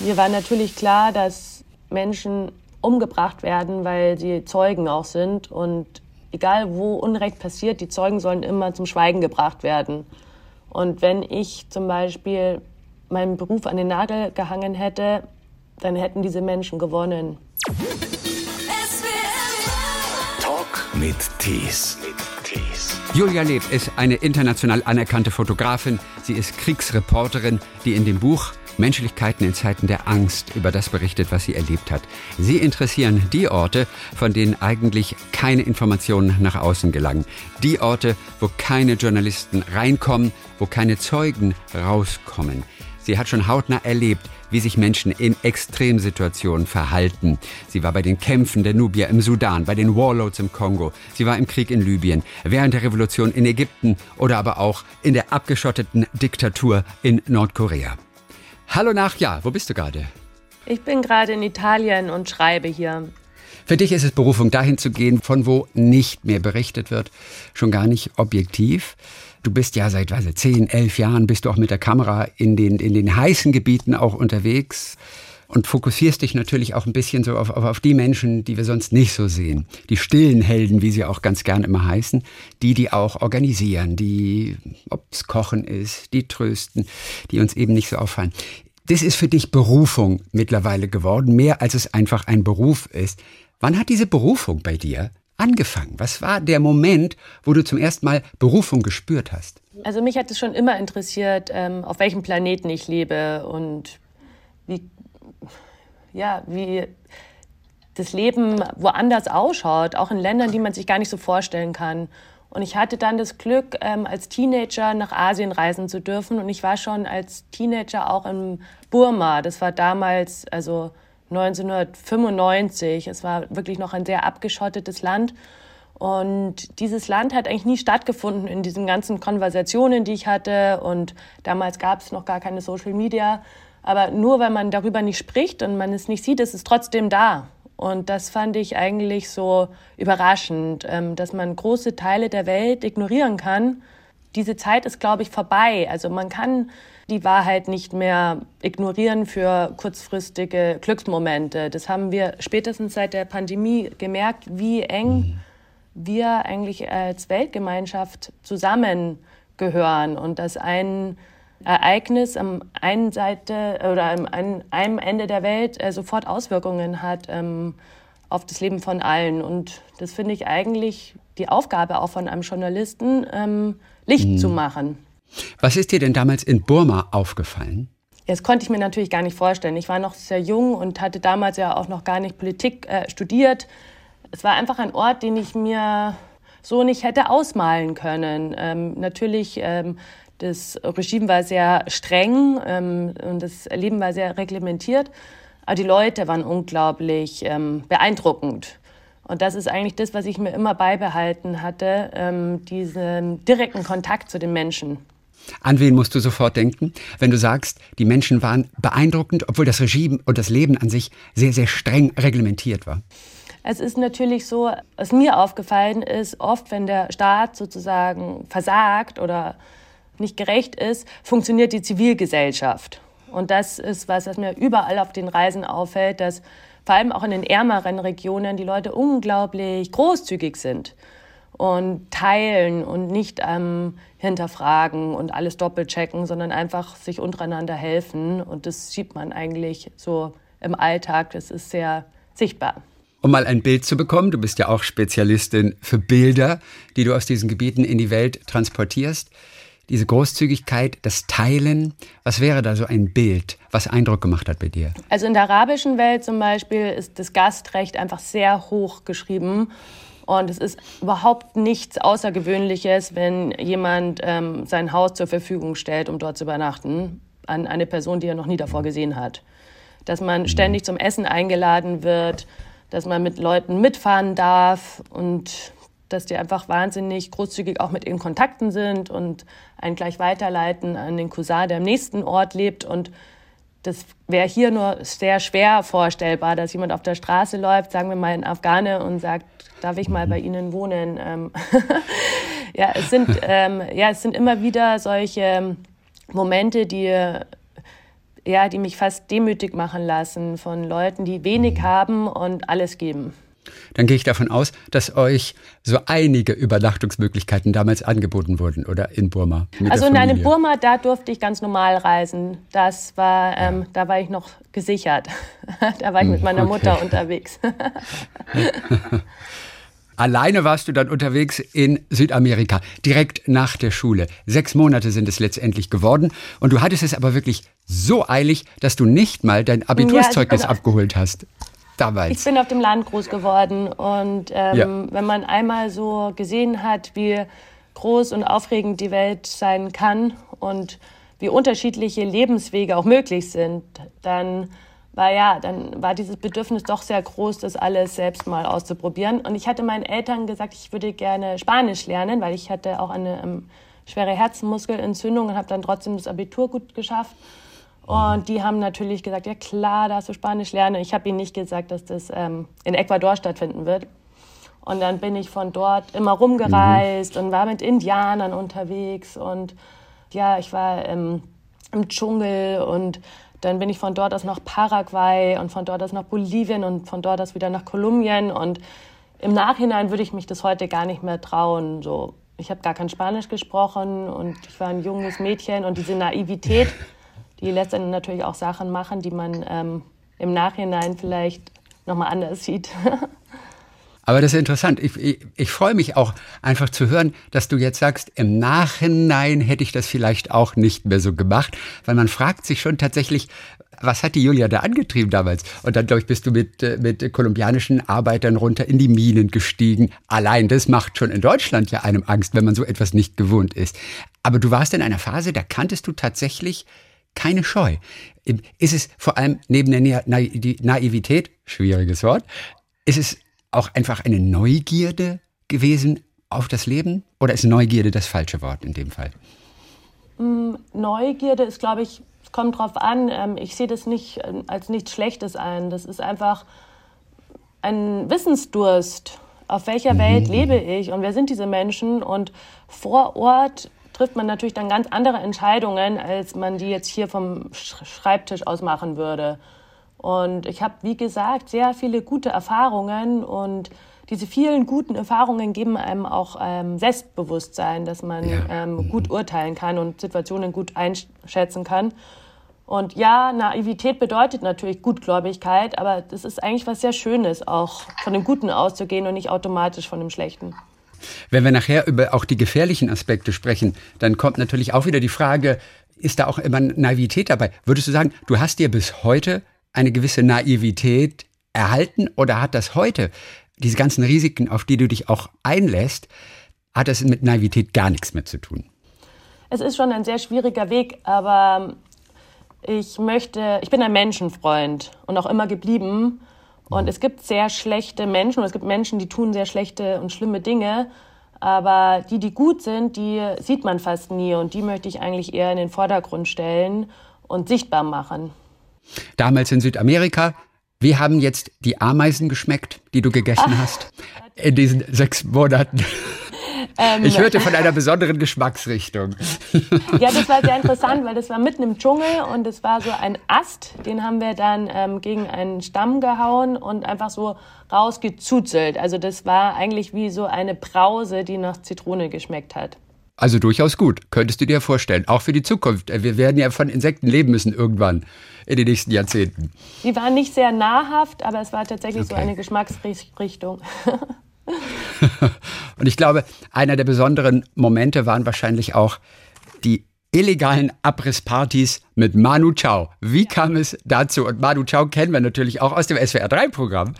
Mir war natürlich klar, dass Menschen umgebracht werden, weil sie Zeugen auch sind. Und egal wo Unrecht passiert, die Zeugen sollen immer zum Schweigen gebracht werden. Und wenn ich zum Beispiel meinen Beruf an den Nagel gehangen hätte, dann hätten diese Menschen gewonnen. Talk mit Tees. Julia Leb ist eine international anerkannte Fotografin. Sie ist Kriegsreporterin, die in dem Buch Menschlichkeiten in Zeiten der Angst über das berichtet, was sie erlebt hat. Sie interessieren die Orte, von denen eigentlich keine Informationen nach außen gelangen. Die Orte, wo keine Journalisten reinkommen, wo keine Zeugen rauskommen. Sie hat schon hautnah erlebt, wie sich Menschen in Extremsituationen verhalten. Sie war bei den Kämpfen der Nubier im Sudan, bei den Warlords im Kongo. Sie war im Krieg in Libyen, während der Revolution in Ägypten oder aber auch in der abgeschotteten Diktatur in Nordkorea. Hallo Nachja, wo bist du gerade? Ich bin gerade in Italien und schreibe hier. Für dich ist es Berufung, dahin zu gehen, von wo nicht mehr berichtet wird, schon gar nicht objektiv. Du bist ja seit weiß ich, zehn, elf Jahren bist du auch mit der Kamera in den, in den heißen Gebieten auch unterwegs und fokussierst dich natürlich auch ein bisschen so auf, auf, auf die Menschen, die wir sonst nicht so sehen. Die stillen Helden, wie sie auch ganz gern immer heißen, die, die auch organisieren, die, ob es Kochen ist, die trösten, die uns eben nicht so auffallen. Das ist für dich Berufung mittlerweile geworden, mehr als es einfach ein Beruf ist. Wann hat diese Berufung bei dir angefangen? Was war der Moment, wo du zum ersten Mal Berufung gespürt hast? Also mich hat es schon immer interessiert, ähm, auf welchem Planeten ich lebe und wie ja, wie das Leben woanders ausschaut, auch in Ländern, die man sich gar nicht so vorstellen kann. Und ich hatte dann das Glück, ähm, als Teenager nach Asien reisen zu dürfen. Und ich war schon als Teenager auch in Burma. Das war damals, also 1995. Es war wirklich noch ein sehr abgeschottetes Land. Und dieses Land hat eigentlich nie stattgefunden in diesen ganzen Konversationen, die ich hatte. Und damals gab es noch gar keine Social Media. Aber nur weil man darüber nicht spricht und man es nicht sieht, ist es trotzdem da. Und das fand ich eigentlich so überraschend, ähm, dass man große Teile der Welt ignorieren kann. Diese Zeit ist, glaube ich, vorbei. Also man kann die Wahrheit nicht mehr ignorieren für kurzfristige Glücksmomente. Das haben wir spätestens seit der Pandemie gemerkt, wie eng wir eigentlich als Weltgemeinschaft zusammengehören und dass ein Ereignis am einen Seite oder am einem Ende der Welt äh, sofort Auswirkungen hat ähm, auf das Leben von allen. Und das finde ich eigentlich die Aufgabe auch von einem Journalisten, ähm, Licht mhm. zu machen. Was ist dir denn damals in Burma aufgefallen? Das konnte ich mir natürlich gar nicht vorstellen. Ich war noch sehr jung und hatte damals ja auch noch gar nicht Politik äh, studiert. Es war einfach ein Ort, den ich mir so nicht hätte ausmalen können. Ähm, natürlich ähm, das Regime war sehr streng ähm, und das Leben war sehr reglementiert. Aber die Leute waren unglaublich ähm, beeindruckend. Und das ist eigentlich das, was ich mir immer beibehalten hatte, ähm, diesen direkten Kontakt zu den Menschen. An wen musst du sofort denken, wenn du sagst, die Menschen waren beeindruckend, obwohl das Regime und das Leben an sich sehr, sehr streng reglementiert war? Es ist natürlich so, was mir aufgefallen ist, oft, wenn der Staat sozusagen versagt oder nicht gerecht ist, funktioniert die Zivilgesellschaft. Und das ist was, was mir überall auf den Reisen auffällt, dass vor allem auch in den ärmeren Regionen die Leute unglaublich großzügig sind und teilen und nicht ähm, hinterfragen und alles doppelchecken, sondern einfach sich untereinander helfen. Und das sieht man eigentlich so im Alltag. Das ist sehr sichtbar. Um mal ein Bild zu bekommen, du bist ja auch Spezialistin für Bilder, die du aus diesen Gebieten in die Welt transportierst diese Großzügigkeit, das Teilen. Was wäre da so ein Bild, was Eindruck gemacht hat bei dir? Also in der arabischen Welt zum Beispiel ist das Gastrecht einfach sehr hoch geschrieben. Und es ist überhaupt nichts Außergewöhnliches, wenn jemand ähm, sein Haus zur Verfügung stellt, um dort zu übernachten, an eine Person, die er noch nie davor gesehen hat. Dass man mhm. ständig zum Essen eingeladen wird, dass man mit Leuten mitfahren darf und dass die einfach wahnsinnig großzügig auch mit ihren Kontakten sind und einen gleich weiterleiten an den Cousin, der am nächsten Ort lebt. Und das wäre hier nur sehr schwer vorstellbar, dass jemand auf der Straße läuft, sagen wir mal in Afghane, und sagt, darf ich mal bei Ihnen wohnen? Ähm ja, es sind, ähm, ja, es sind immer wieder solche Momente, die ja, die mich fast demütig machen lassen von Leuten, die wenig mhm. haben und alles geben. Dann gehe ich davon aus, dass euch so einige Übernachtungsmöglichkeiten damals angeboten wurden, oder in Burma? Also in einem Burma, da durfte ich ganz normal reisen. Das war, ähm, ja. da war ich noch gesichert. da war ich mit hm, meiner okay. Mutter unterwegs. Alleine warst du dann unterwegs in Südamerika, direkt nach der Schule. Sechs Monate sind es letztendlich geworden. Und du hattest es aber wirklich so eilig, dass du nicht mal dein Abiturszeugnis ja, also, abgeholt hast. Damals. Ich bin auf dem Land groß geworden. Und ähm, ja. wenn man einmal so gesehen hat, wie groß und aufregend die Welt sein kann und wie unterschiedliche Lebenswege auch möglich sind, dann war ja, dann war dieses Bedürfnis doch sehr groß, das alles selbst mal auszuprobieren. Und ich hatte meinen Eltern gesagt, ich würde gerne Spanisch lernen, weil ich hatte auch eine ähm, schwere Herzmuskelentzündung und habe dann trotzdem das Abitur gut geschafft. Und die haben natürlich gesagt, ja klar, darfst du Spanisch lernen. Ich habe ihnen nicht gesagt, dass das ähm, in Ecuador stattfinden wird. Und dann bin ich von dort immer rumgereist mhm. und war mit Indianern unterwegs. Und ja, ich war ähm, im Dschungel und dann bin ich von dort aus nach Paraguay und von dort aus nach Bolivien und von dort aus wieder nach Kolumbien. Und im Nachhinein würde ich mich das heute gar nicht mehr trauen. So, ich habe gar kein Spanisch gesprochen und ich war ein junges Mädchen und diese Naivität, die dann natürlich auch Sachen machen, die man ähm, im Nachhinein vielleicht nochmal anders sieht. Aber das ist interessant. Ich, ich, ich freue mich auch einfach zu hören, dass du jetzt sagst, im Nachhinein hätte ich das vielleicht auch nicht mehr so gemacht, weil man fragt sich schon tatsächlich, was hat die Julia da angetrieben damals? Und dann, glaube ich, bist du mit, äh, mit kolumbianischen Arbeitern runter in die Minen gestiegen. Allein das macht schon in Deutschland ja einem Angst, wenn man so etwas nicht gewohnt ist. Aber du warst in einer Phase, da kanntest du tatsächlich keine Scheu. Ist es vor allem neben der Naivität, schwieriges Wort, ist es auch einfach eine Neugierde gewesen auf das Leben? Oder ist Neugierde das falsche Wort in dem Fall? Mm, Neugierde ist, glaube ich, es kommt drauf an. Ähm, ich sehe das nicht äh, als nichts Schlechtes ein. Das ist einfach ein Wissensdurst. Auf welcher mhm. Welt lebe ich und wer sind diese Menschen? Und vor Ort trifft man natürlich dann ganz andere Entscheidungen, als man die jetzt hier vom Schreibtisch aus machen würde. Und ich habe, wie gesagt, sehr viele gute Erfahrungen und diese vielen guten Erfahrungen geben einem auch ähm, Selbstbewusstsein, dass man ja. ähm, mhm. gut urteilen kann und Situationen gut einschätzen kann. Und ja, Naivität bedeutet natürlich Gutgläubigkeit, aber das ist eigentlich was sehr Schönes, auch von dem Guten auszugehen und nicht automatisch von dem Schlechten. Wenn wir nachher über auch die gefährlichen Aspekte sprechen, dann kommt natürlich auch wieder die Frage, ist da auch immer Naivität dabei? Würdest du sagen, du hast dir bis heute eine gewisse Naivität erhalten oder hat das heute, diese ganzen Risiken, auf die du dich auch einlässt, hat das mit Naivität gar nichts mehr zu tun? Es ist schon ein sehr schwieriger Weg, aber ich möchte, ich bin ein Menschenfreund und auch immer geblieben. Und es gibt sehr schlechte Menschen und es gibt Menschen, die tun sehr schlechte und schlimme Dinge. Aber die, die gut sind, die sieht man fast nie und die möchte ich eigentlich eher in den Vordergrund stellen und sichtbar machen. Damals in Südamerika. Wie haben jetzt die Ameisen geschmeckt, die du gegessen hast in diesen sechs Monaten? Ähm, ich hörte von einer besonderen Geschmacksrichtung. Ja, das war sehr interessant, weil das war mitten im Dschungel und es war so ein Ast, den haben wir dann ähm, gegen einen Stamm gehauen und einfach so rausgezuzelt. Also das war eigentlich wie so eine Brause, die nach Zitrone geschmeckt hat. Also durchaus gut, könntest du dir vorstellen, auch für die Zukunft. Wir werden ja von Insekten leben müssen irgendwann in den nächsten Jahrzehnten. Die waren nicht sehr nahrhaft, aber es war tatsächlich okay. so eine Geschmacksrichtung. Und ich glaube, einer der besonderen Momente waren wahrscheinlich auch die illegalen Abrisspartys mit Manu Chao. Wie kam es dazu? Und Manu Chao kennen wir natürlich auch aus dem SWR3-Programm.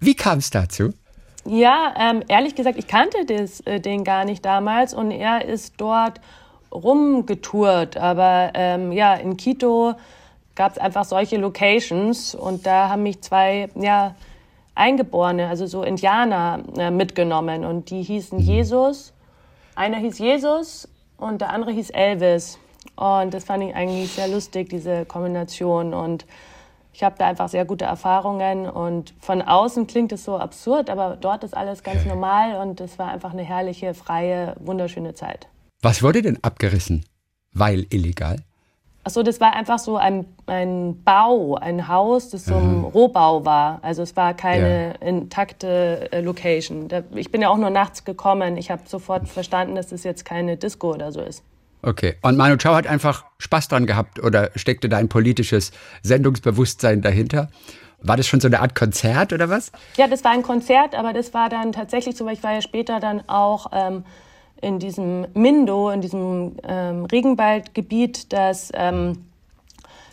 Wie kam es dazu? Ja, ähm, ehrlich gesagt, ich kannte das, äh, den gar nicht damals und er ist dort rumgetourt. Aber ähm, ja, in Quito gab es einfach solche Locations und da haben mich zwei ja, Eingeborene, also so Indianer, äh, mitgenommen und die hießen Jesus. Einer hieß Jesus und der andere hieß Elvis. Und das fand ich eigentlich sehr lustig, diese Kombination. Und ich habe da einfach sehr gute Erfahrungen und von außen klingt es so absurd, aber dort ist alles ganz normal und es war einfach eine herrliche, freie, wunderschöne Zeit. Was wurde denn abgerissen? Weil illegal? Achso, das war einfach so ein, ein Bau, ein Haus, das so ein Rohbau war. Also es war keine ja. intakte äh, Location. Da, ich bin ja auch nur nachts gekommen. Ich habe sofort verstanden, dass das jetzt keine Disco oder so ist. Okay. Und Manu Chao hat einfach Spaß dran gehabt oder steckte da ein politisches Sendungsbewusstsein dahinter? War das schon so eine Art Konzert oder was? Ja, das war ein Konzert, aber das war dann tatsächlich so, weil ich war ja später dann auch ähm, in diesem Mindo, in diesem ähm, Regenwaldgebiet, das, ähm,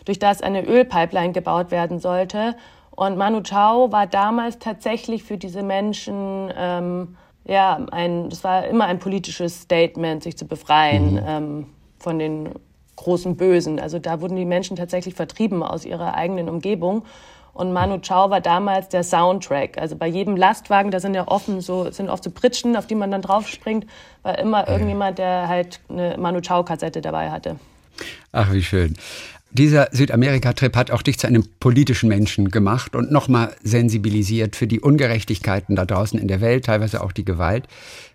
durch das eine Ölpipeline gebaut werden sollte. Und Manu Chao war damals tatsächlich für diese Menschen, ähm, ja, ein, das war immer ein politisches Statement, sich zu befreien mhm. ähm, von den großen Bösen. Also da wurden die Menschen tatsächlich vertrieben aus ihrer eigenen Umgebung. Und Manu Chao war damals der Soundtrack. Also bei jedem Lastwagen, da sind ja offen so, sind oft so Pritschen, auf die man dann draufspringt, war immer irgendjemand, der halt eine Manu Chao Kassette dabei hatte. Ach, wie schön. Dieser Südamerika-Trip hat auch dich zu einem politischen Menschen gemacht und nochmal sensibilisiert für die Ungerechtigkeiten da draußen in der Welt, teilweise auch die Gewalt,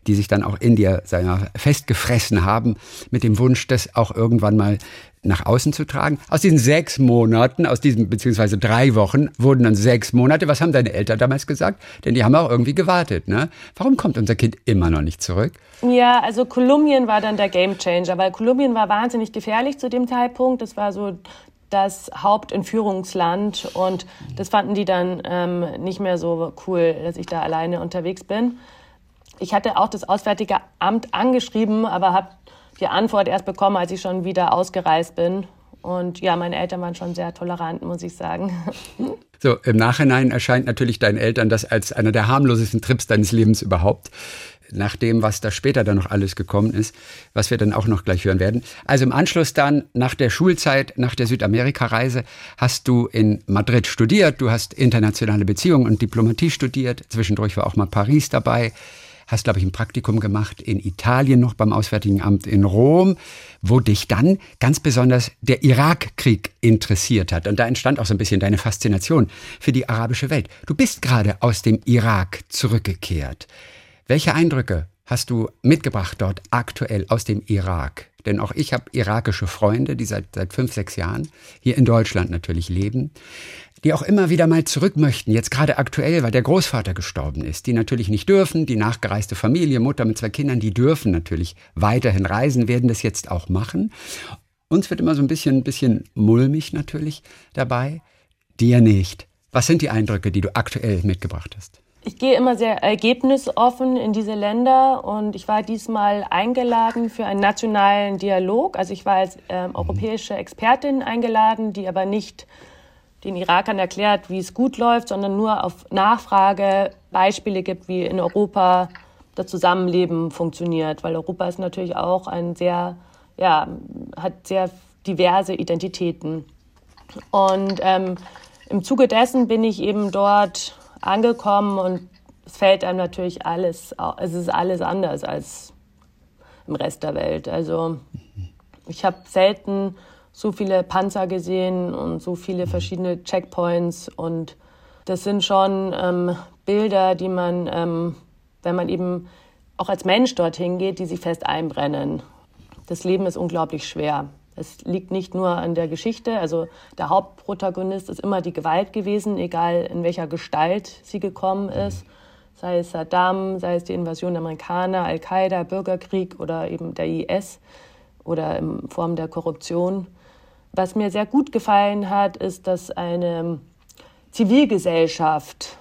die sich dann auch in dir sagen festgefressen haben, mit dem Wunsch, das auch irgendwann mal nach außen zu tragen. Aus diesen sechs Monaten, aus diesen beziehungsweise drei Wochen, wurden dann sechs Monate. Was haben deine Eltern damals gesagt? Denn die haben auch irgendwie gewartet. Ne? Warum kommt unser Kind immer noch nicht zurück? Ja, also Kolumbien war dann der Gamechanger, weil Kolumbien war wahnsinnig gefährlich zu dem Zeitpunkt. Das war so das Hauptentführungsland und das fanden die dann ähm, nicht mehr so cool, dass ich da alleine unterwegs bin. Ich hatte auch das Auswärtige Amt angeschrieben, aber habe die Antwort erst bekommen, als ich schon wieder ausgereist bin. Und ja, meine Eltern waren schon sehr tolerant, muss ich sagen. So, im Nachhinein erscheint natürlich deinen Eltern das als einer der harmlosesten Trips deines Lebens überhaupt. Nach dem, was da später dann noch alles gekommen ist, was wir dann auch noch gleich hören werden. Also im Anschluss dann, nach der Schulzeit, nach der Südamerika-Reise, hast du in Madrid studiert. Du hast internationale Beziehungen und Diplomatie studiert. Zwischendurch war auch mal Paris dabei hast, glaube ich, ein Praktikum gemacht in Italien noch beim Auswärtigen Amt in Rom, wo dich dann ganz besonders der Irakkrieg interessiert hat. Und da entstand auch so ein bisschen deine Faszination für die arabische Welt. Du bist gerade aus dem Irak zurückgekehrt. Welche Eindrücke hast du mitgebracht dort aktuell aus dem Irak? Denn auch ich habe irakische Freunde, die seit, seit fünf, sechs Jahren hier in Deutschland natürlich leben die auch immer wieder mal zurück möchten, jetzt gerade aktuell, weil der Großvater gestorben ist, die natürlich nicht dürfen, die nachgereiste Familie, Mutter mit zwei Kindern, die dürfen natürlich weiterhin reisen, werden das jetzt auch machen. Uns wird immer so ein bisschen, ein bisschen mulmig natürlich dabei, dir nicht. Was sind die Eindrücke, die du aktuell mitgebracht hast? Ich gehe immer sehr ergebnisoffen in diese Länder und ich war diesmal eingeladen für einen nationalen Dialog. Also ich war als äh, europäische Expertin eingeladen, die aber nicht den Irakern erklärt, wie es gut läuft, sondern nur auf Nachfrage Beispiele gibt, wie in Europa das Zusammenleben funktioniert. Weil Europa ist natürlich auch ein sehr, ja, hat sehr diverse Identitäten. Und ähm, im Zuge dessen bin ich eben dort angekommen und es fällt einem natürlich alles, es ist alles anders als im Rest der Welt. Also ich habe selten so viele Panzer gesehen und so viele verschiedene Checkpoints. Und das sind schon ähm, Bilder, die man, ähm, wenn man eben auch als Mensch dorthin geht, die sich fest einbrennen. Das Leben ist unglaublich schwer. Es liegt nicht nur an der Geschichte, also der Hauptprotagonist ist immer die Gewalt gewesen, egal in welcher Gestalt sie gekommen ist. Sei es Saddam, sei es die Invasion der Amerikaner, Al-Qaida, Bürgerkrieg oder eben der IS oder in Form der Korruption. Was mir sehr gut gefallen hat, ist, dass eine Zivilgesellschaft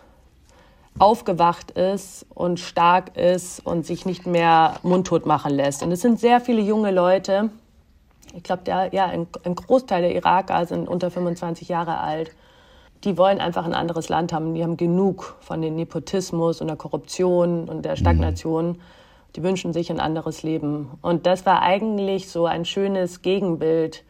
aufgewacht ist und stark ist und sich nicht mehr mundtot machen lässt. Und es sind sehr viele junge Leute. Ich glaube, ja, ein, ein Großteil der Iraker sind unter 25 Jahre alt. Die wollen einfach ein anderes Land haben. Die haben genug von dem Nepotismus und der Korruption und der Stagnation. Die wünschen sich ein anderes Leben. Und das war eigentlich so ein schönes Gegenbild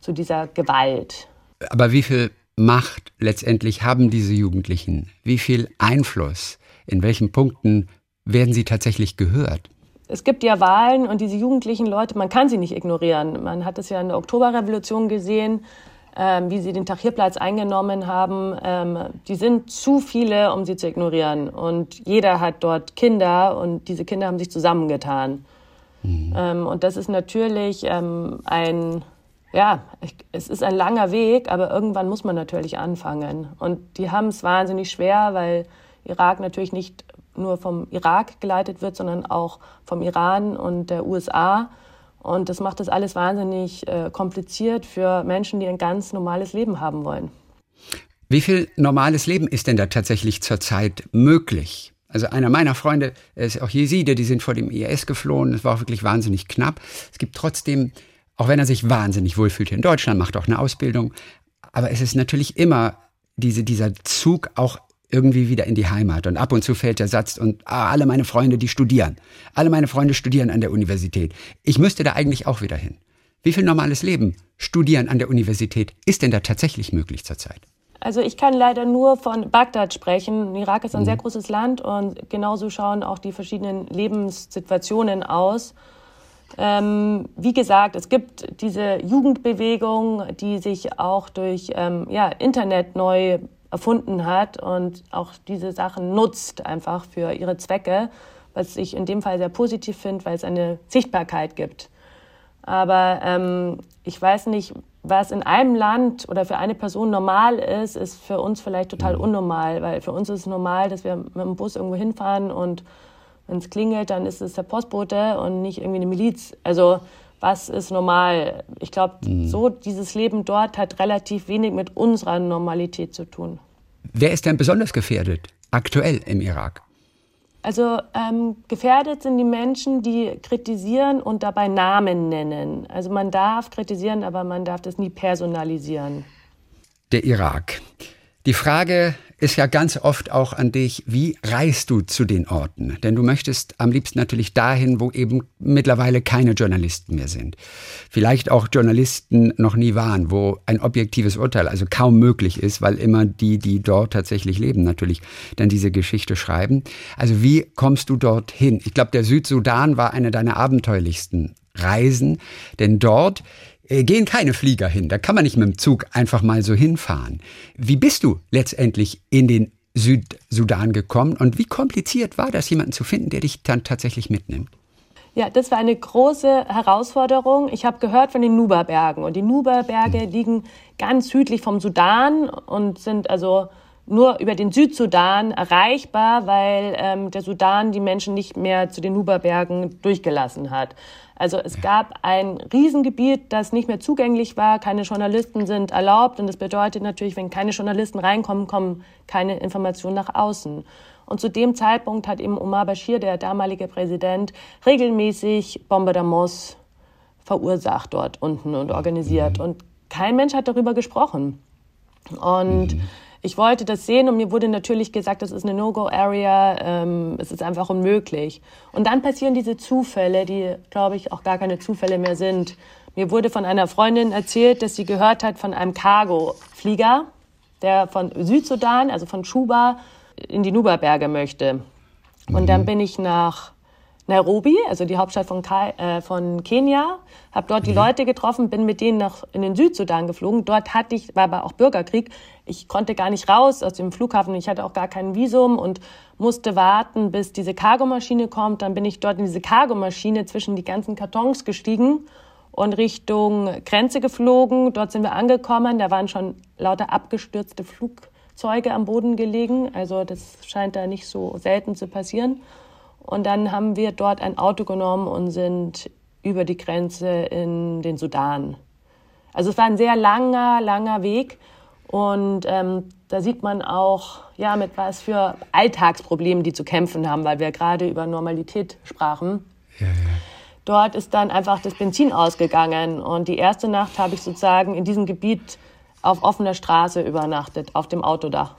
zu dieser Gewalt. Aber wie viel Macht letztendlich haben diese Jugendlichen? Wie viel Einfluss? In welchen Punkten werden sie tatsächlich gehört? Es gibt ja Wahlen und diese jugendlichen Leute, man kann sie nicht ignorieren. Man hat es ja in der Oktoberrevolution gesehen, ähm, wie sie den Tahrirplatz eingenommen haben. Ähm, die sind zu viele, um sie zu ignorieren. Und jeder hat dort Kinder und diese Kinder haben sich zusammengetan. Mhm. Ähm, und das ist natürlich ähm, ein ja, es ist ein langer Weg, aber irgendwann muss man natürlich anfangen. Und die haben es wahnsinnig schwer, weil Irak natürlich nicht nur vom Irak geleitet wird, sondern auch vom Iran und der USA. Und das macht das alles wahnsinnig äh, kompliziert für Menschen, die ein ganz normales Leben haben wollen. Wie viel normales Leben ist denn da tatsächlich zurzeit möglich? Also einer meiner Freunde ist auch Jeside, die sind vor dem IS geflohen. Es war auch wirklich wahnsinnig knapp. Es gibt trotzdem, auch wenn er sich wahnsinnig wohlfühlt in Deutschland, macht auch eine Ausbildung. Aber es ist natürlich immer diese, dieser Zug auch irgendwie wieder in die Heimat. Und ab und zu fällt der Satz, und ah, alle meine Freunde, die studieren. Alle meine Freunde studieren an der Universität. Ich müsste da eigentlich auch wieder hin. Wie viel normales Leben, Studieren an der Universität, ist denn da tatsächlich möglich zurzeit? Also ich kann leider nur von Bagdad sprechen. Irak ist ein mhm. sehr großes Land und genauso schauen auch die verschiedenen Lebenssituationen aus. Ähm, wie gesagt, es gibt diese Jugendbewegung, die sich auch durch ähm, ja, Internet neu erfunden hat und auch diese Sachen nutzt einfach für ihre Zwecke, was ich in dem Fall sehr positiv finde, weil es eine Sichtbarkeit gibt. Aber ähm, ich weiß nicht, was in einem Land oder für eine Person normal ist, ist für uns vielleicht total mhm. unnormal, weil für uns ist es normal, dass wir mit dem Bus irgendwo hinfahren und wenn es klingelt, dann ist es der Postbote und nicht irgendwie eine Miliz. Also was ist normal? Ich glaube, mhm. so dieses Leben dort hat relativ wenig mit unserer Normalität zu tun. Wer ist denn besonders gefährdet aktuell im Irak? Also ähm, gefährdet sind die Menschen, die kritisieren und dabei Namen nennen. Also man darf kritisieren, aber man darf das nie personalisieren. Der Irak. Die Frage ist ja ganz oft auch an dich, wie reist du zu den Orten? Denn du möchtest am liebsten natürlich dahin, wo eben mittlerweile keine Journalisten mehr sind. Vielleicht auch Journalisten noch nie waren, wo ein objektives Urteil also kaum möglich ist, weil immer die, die dort tatsächlich leben, natürlich dann diese Geschichte schreiben. Also wie kommst du dorthin? Ich glaube, der Südsudan war eine deiner abenteuerlichsten Reisen, denn dort gehen keine Flieger hin. Da kann man nicht mit dem Zug einfach mal so hinfahren. Wie bist du letztendlich in den Südsudan gekommen und wie kompliziert war das, jemanden zu finden, der dich dann tatsächlich mitnimmt? Ja, das war eine große Herausforderung. Ich habe gehört von den Nuba-Bergen und die Nuba-Berge mhm. liegen ganz südlich vom Sudan und sind also nur über den Südsudan erreichbar, weil ähm, der Sudan die Menschen nicht mehr zu den Nuba-Bergen durchgelassen hat. Also es gab ein Riesengebiet, das nicht mehr zugänglich war. Keine Journalisten sind erlaubt. Und das bedeutet natürlich, wenn keine Journalisten reinkommen, kommen keine Informationen nach außen. Und zu dem Zeitpunkt hat eben Omar Bashir, der damalige Präsident, regelmäßig Bombardements verursacht dort unten und organisiert. Und kein Mensch hat darüber gesprochen. Und mhm ich wollte das sehen und mir wurde natürlich gesagt, das ist eine No-Go-Area, ähm, es ist einfach unmöglich. Und dann passieren diese Zufälle, die, glaube ich, auch gar keine Zufälle mehr sind. Mir wurde von einer Freundin erzählt, dass sie gehört hat von einem Cargo-Flieger, der von Südsudan, also von Schuba, in die Nuba-Berge möchte. Und mhm. dann bin ich nach Nairobi, also die Hauptstadt von, Ka äh, von Kenia, habe dort die mhm. Leute getroffen, bin mit denen nach in den Südsudan geflogen. Dort hatte ich, war aber auch Bürgerkrieg. Ich konnte gar nicht raus aus dem Flughafen. Ich hatte auch gar kein Visum und musste warten, bis diese Cargomaschine kommt. Dann bin ich dort in diese Cargomaschine zwischen die ganzen Kartons gestiegen und Richtung Grenze geflogen. Dort sind wir angekommen. Da waren schon lauter abgestürzte Flugzeuge am Boden gelegen. Also das scheint da nicht so selten zu passieren. Und dann haben wir dort ein Auto genommen und sind über die Grenze in den Sudan. Also es war ein sehr langer, langer Weg. Und ähm, da sieht man auch, ja, mit was für Alltagsproblemen die zu kämpfen haben, weil wir gerade über Normalität sprachen. Ja, ja. Dort ist dann einfach das Benzin ausgegangen. Und die erste Nacht habe ich sozusagen in diesem Gebiet auf offener Straße übernachtet, auf dem Autodach.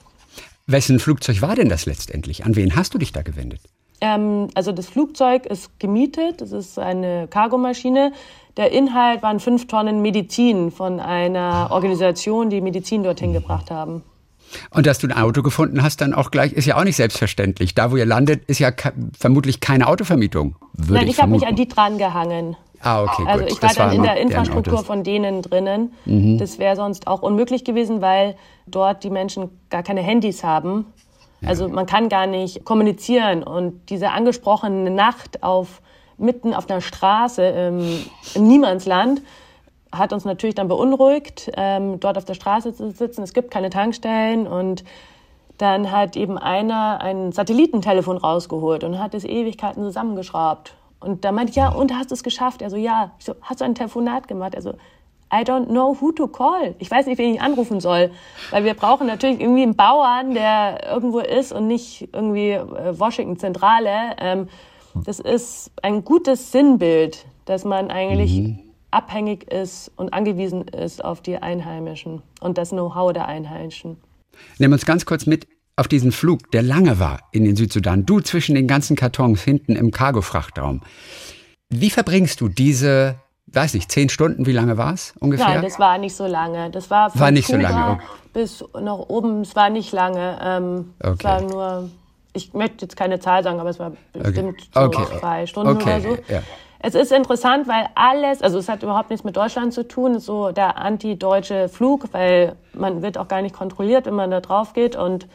Wessen Flugzeug war denn das letztendlich? An wen hast du dich da gewendet? Ähm, also das Flugzeug ist gemietet, das ist eine Cargomaschine. Der Inhalt waren fünf Tonnen Medizin von einer Organisation, die Medizin dorthin gebracht haben. Und dass du ein Auto gefunden hast, dann auch gleich, ist ja auch nicht selbstverständlich. Da, wo ihr landet, ist ja vermutlich keine Autovermietung. Würde Nein, ich, ich habe mich an die dran gehangen. Ah, okay, also gut. ich war das dann in der Infrastruktur von denen drinnen. Mhm. Das wäre sonst auch unmöglich gewesen, weil dort die Menschen gar keine Handys haben. Also man kann gar nicht kommunizieren und diese angesprochene Nacht auf mitten auf einer Straße im, im Niemandsland hat uns natürlich dann beunruhigt, ähm, dort auf der Straße zu sitzen. Es gibt keine Tankstellen und dann hat eben einer ein Satellitentelefon rausgeholt und hat es Ewigkeiten zusammengeschraubt. Und da meinte ich, ja, und hast du es geschafft? Er so, ja. Ich so, hast du ein Telefonat gemacht? Also, I don't know who to call. Ich weiß nicht, wen ich anrufen soll. Weil wir brauchen natürlich irgendwie einen Bauern, der irgendwo ist und nicht irgendwie äh, Washington Zentrale. Ähm, das ist ein gutes Sinnbild, dass man eigentlich mhm. abhängig ist und angewiesen ist auf die Einheimischen und das Know-how der Einheimischen. Nimm uns ganz kurz mit auf diesen Flug, der lange war in den Südsudan. Du zwischen den ganzen Kartons hinten im Cargofrachtraum. Wie verbringst du diese, weiß nicht, zehn Stunden? Wie lange war es ungefähr? Nein, das war nicht so lange. Das war von war nicht Kuba so lange. bis nach oben. Es war nicht lange. Ähm, okay. Es war nur, ich möchte jetzt keine Zahl sagen, aber es war bestimmt okay. so zwei Stunden okay. oder so. Ja. Es ist interessant, weil alles, also es hat überhaupt nichts mit Deutschland zu tun, so der anti-deutsche Flug, weil man wird auch gar nicht kontrolliert, wenn man da drauf geht und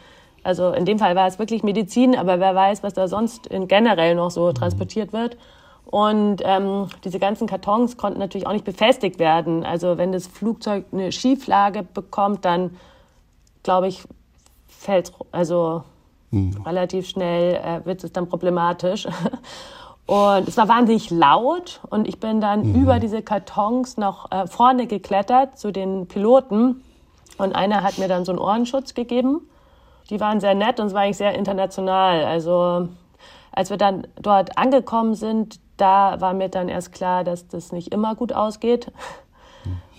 also in dem Fall war es wirklich Medizin, aber wer weiß, was da sonst in generell noch so transportiert wird. Und ähm, diese ganzen Kartons konnten natürlich auch nicht befestigt werden. Also wenn das Flugzeug eine Schieflage bekommt, dann glaube ich, fällt also mhm. relativ schnell äh, wird es dann problematisch. Und es war wahnsinnig laut und ich bin dann mhm. über diese Kartons nach äh, vorne geklettert zu den Piloten und einer hat mir dann so einen Ohrenschutz gegeben. Die waren sehr nett und es war eigentlich sehr international. Also als wir dann dort angekommen sind, da war mir dann erst klar, dass das nicht immer gut ausgeht.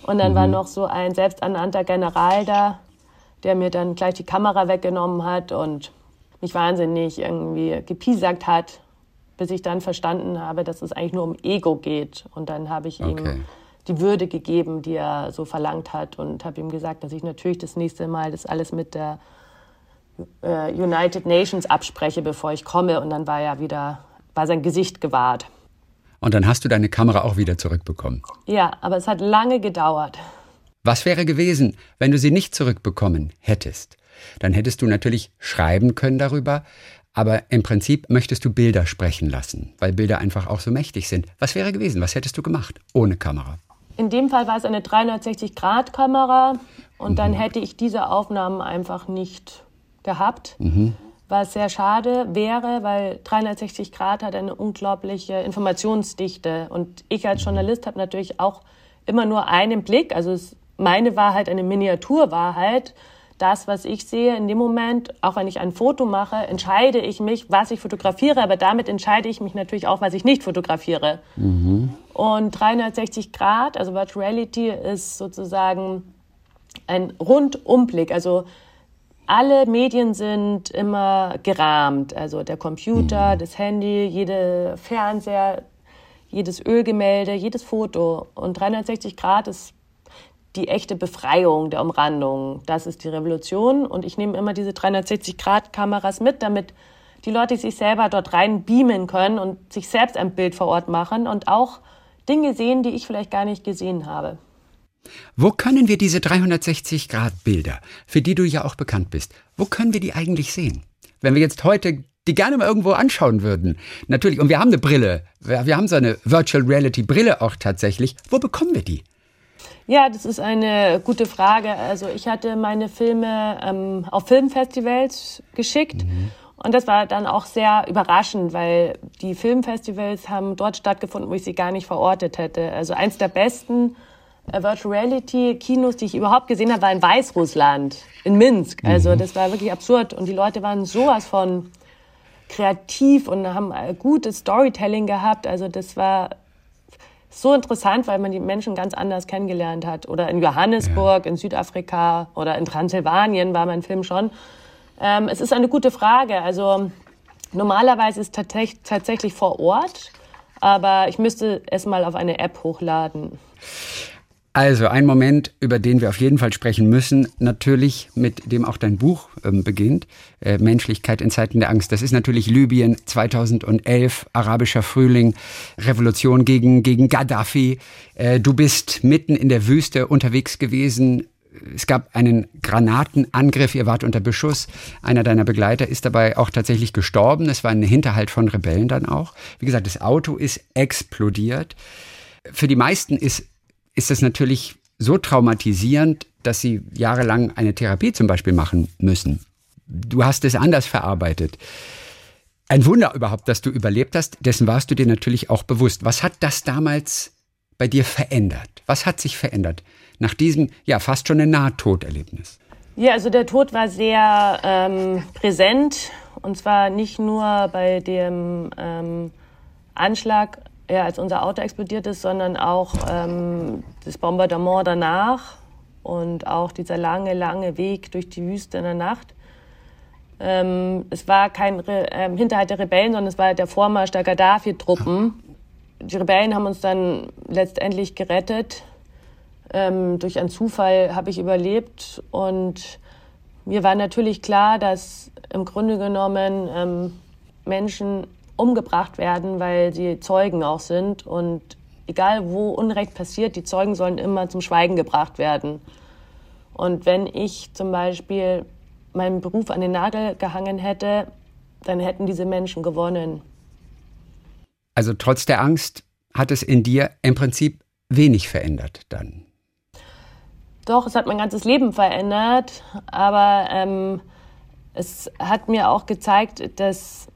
Und dann mhm. war noch so ein selbsternannter General da, der mir dann gleich die Kamera weggenommen hat und mich wahnsinnig irgendwie gepiesackt hat bis ich dann verstanden habe, dass es eigentlich nur um Ego geht. Und dann habe ich okay. ihm die Würde gegeben, die er so verlangt hat und habe ihm gesagt, dass ich natürlich das nächste Mal das alles mit der äh, United Nations abspreche, bevor ich komme. Und dann war er wieder, war sein Gesicht gewahrt. Und dann hast du deine Kamera auch wieder zurückbekommen. Ja, aber es hat lange gedauert. Was wäre gewesen, wenn du sie nicht zurückbekommen hättest? Dann hättest du natürlich schreiben können darüber, aber im Prinzip möchtest du Bilder sprechen lassen, weil Bilder einfach auch so mächtig sind. Was wäre gewesen? Was hättest du gemacht ohne Kamera? In dem Fall war es eine 360-Grad-Kamera und mhm. dann hätte ich diese Aufnahmen einfach nicht gehabt. Mhm. Was sehr schade wäre, weil 360 Grad hat eine unglaubliche Informationsdichte. Und ich als Journalist habe natürlich auch immer nur einen Blick. Also es, meine Wahrheit eine Miniaturwahrheit das, was ich sehe in dem Moment, auch wenn ich ein Foto mache, entscheide ich mich, was ich fotografiere, aber damit entscheide ich mich natürlich auch, was ich nicht fotografiere. Mhm. Und 360 Grad, also Virtual Reality, ist sozusagen ein Rundumblick. Also alle Medien sind immer gerahmt. Also der Computer, mhm. das Handy, jede Fernseher, jedes Ölgemälde, jedes Foto. Und 360 Grad ist die echte Befreiung der Umrandung. Das ist die Revolution. Und ich nehme immer diese 360-Grad-Kameras mit, damit die Leute sich selber dort rein beamen können und sich selbst ein Bild vor Ort machen und auch Dinge sehen, die ich vielleicht gar nicht gesehen habe. Wo können wir diese 360-Grad-Bilder, für die du ja auch bekannt bist, wo können wir die eigentlich sehen? Wenn wir jetzt heute die gerne mal irgendwo anschauen würden. Natürlich, und wir haben eine Brille. Wir haben so eine Virtual Reality Brille auch tatsächlich. Wo bekommen wir die? Ja, das ist eine gute Frage. Also ich hatte meine Filme ähm, auf Filmfestivals geschickt. Mhm. Und das war dann auch sehr überraschend, weil die Filmfestivals haben dort stattgefunden, wo ich sie gar nicht verortet hätte. Also eins der besten äh, Virtual Reality Kinos, die ich überhaupt gesehen habe, war in Weißrussland, in Minsk. Also mhm. das war wirklich absurd. Und die Leute waren sowas von kreativ und haben gutes Storytelling gehabt. Also das war so interessant, weil man die Menschen ganz anders kennengelernt hat. Oder in Johannesburg, ja. in Südafrika oder in Transsilvanien war mein Film schon. Ähm, es ist eine gute Frage. Also normalerweise ist es tatsächlich vor Ort, aber ich müsste es mal auf eine App hochladen. Also ein Moment, über den wir auf jeden Fall sprechen müssen, natürlich mit dem auch dein Buch ähm, beginnt, äh, Menschlichkeit in Zeiten der Angst. Das ist natürlich Libyen 2011, arabischer Frühling, Revolution gegen, gegen Gaddafi. Äh, du bist mitten in der Wüste unterwegs gewesen. Es gab einen Granatenangriff, ihr wart unter Beschuss. Einer deiner Begleiter ist dabei auch tatsächlich gestorben. Es war ein Hinterhalt von Rebellen dann auch. Wie gesagt, das Auto ist explodiert. Für die meisten ist ist das natürlich so traumatisierend, dass sie jahrelang eine Therapie zum Beispiel machen müssen. Du hast es anders verarbeitet. Ein Wunder überhaupt, dass du überlebt hast, dessen warst du dir natürlich auch bewusst. Was hat das damals bei dir verändert? Was hat sich verändert nach diesem, ja, fast schon ein Nahtoderlebnis? Ja, also der Tod war sehr ähm, präsent und zwar nicht nur bei dem ähm, Anschlag, ja, als unser Auto explodiert ist, sondern auch ähm, das Bombardement danach und auch dieser lange, lange Weg durch die Wüste in der Nacht. Ähm, es war kein Re ähm, Hinterhalt der Rebellen, sondern es war der Vormarsch der Gaddafi-Truppen. Die Rebellen haben uns dann letztendlich gerettet. Ähm, durch einen Zufall habe ich überlebt und mir war natürlich klar, dass im Grunde genommen ähm, Menschen umgebracht werden, weil sie Zeugen auch sind und egal wo Unrecht passiert, die Zeugen sollen immer zum Schweigen gebracht werden. Und wenn ich zum Beispiel meinen Beruf an den Nagel gehangen hätte, dann hätten diese Menschen gewonnen. Also trotz der Angst hat es in dir im Prinzip wenig verändert dann. Doch, es hat mein ganzes Leben verändert, aber ähm, es hat mir auch gezeigt, dass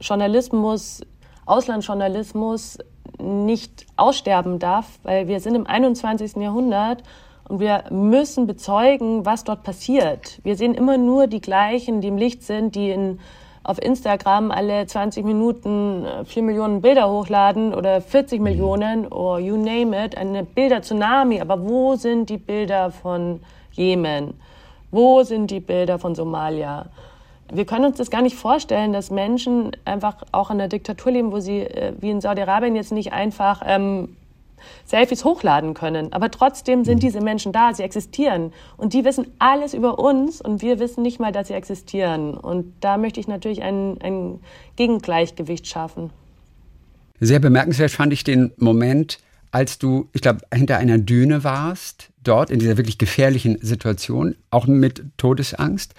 Journalismus, Auslandsjournalismus nicht aussterben darf, weil wir sind im 21. Jahrhundert und wir müssen bezeugen, was dort passiert. Wir sehen immer nur die gleichen, die im Licht sind, die in, auf Instagram alle 20 Minuten 4 äh, Millionen Bilder hochladen oder 40 mhm. Millionen oder you name it, eine Bilder-Tsunami. Aber wo sind die Bilder von Jemen? Wo sind die Bilder von Somalia? Wir können uns das gar nicht vorstellen, dass Menschen einfach auch in einer Diktatur leben, wo sie äh, wie in Saudi-Arabien jetzt nicht einfach ähm, Selfies hochladen können. Aber trotzdem sind mhm. diese Menschen da, sie existieren. Und die wissen alles über uns und wir wissen nicht mal, dass sie existieren. Und da möchte ich natürlich ein, ein Gegengleichgewicht schaffen. Sehr bemerkenswert fand ich den Moment, als du, ich glaube, hinter einer Düne warst, dort in dieser wirklich gefährlichen Situation, auch mit Todesangst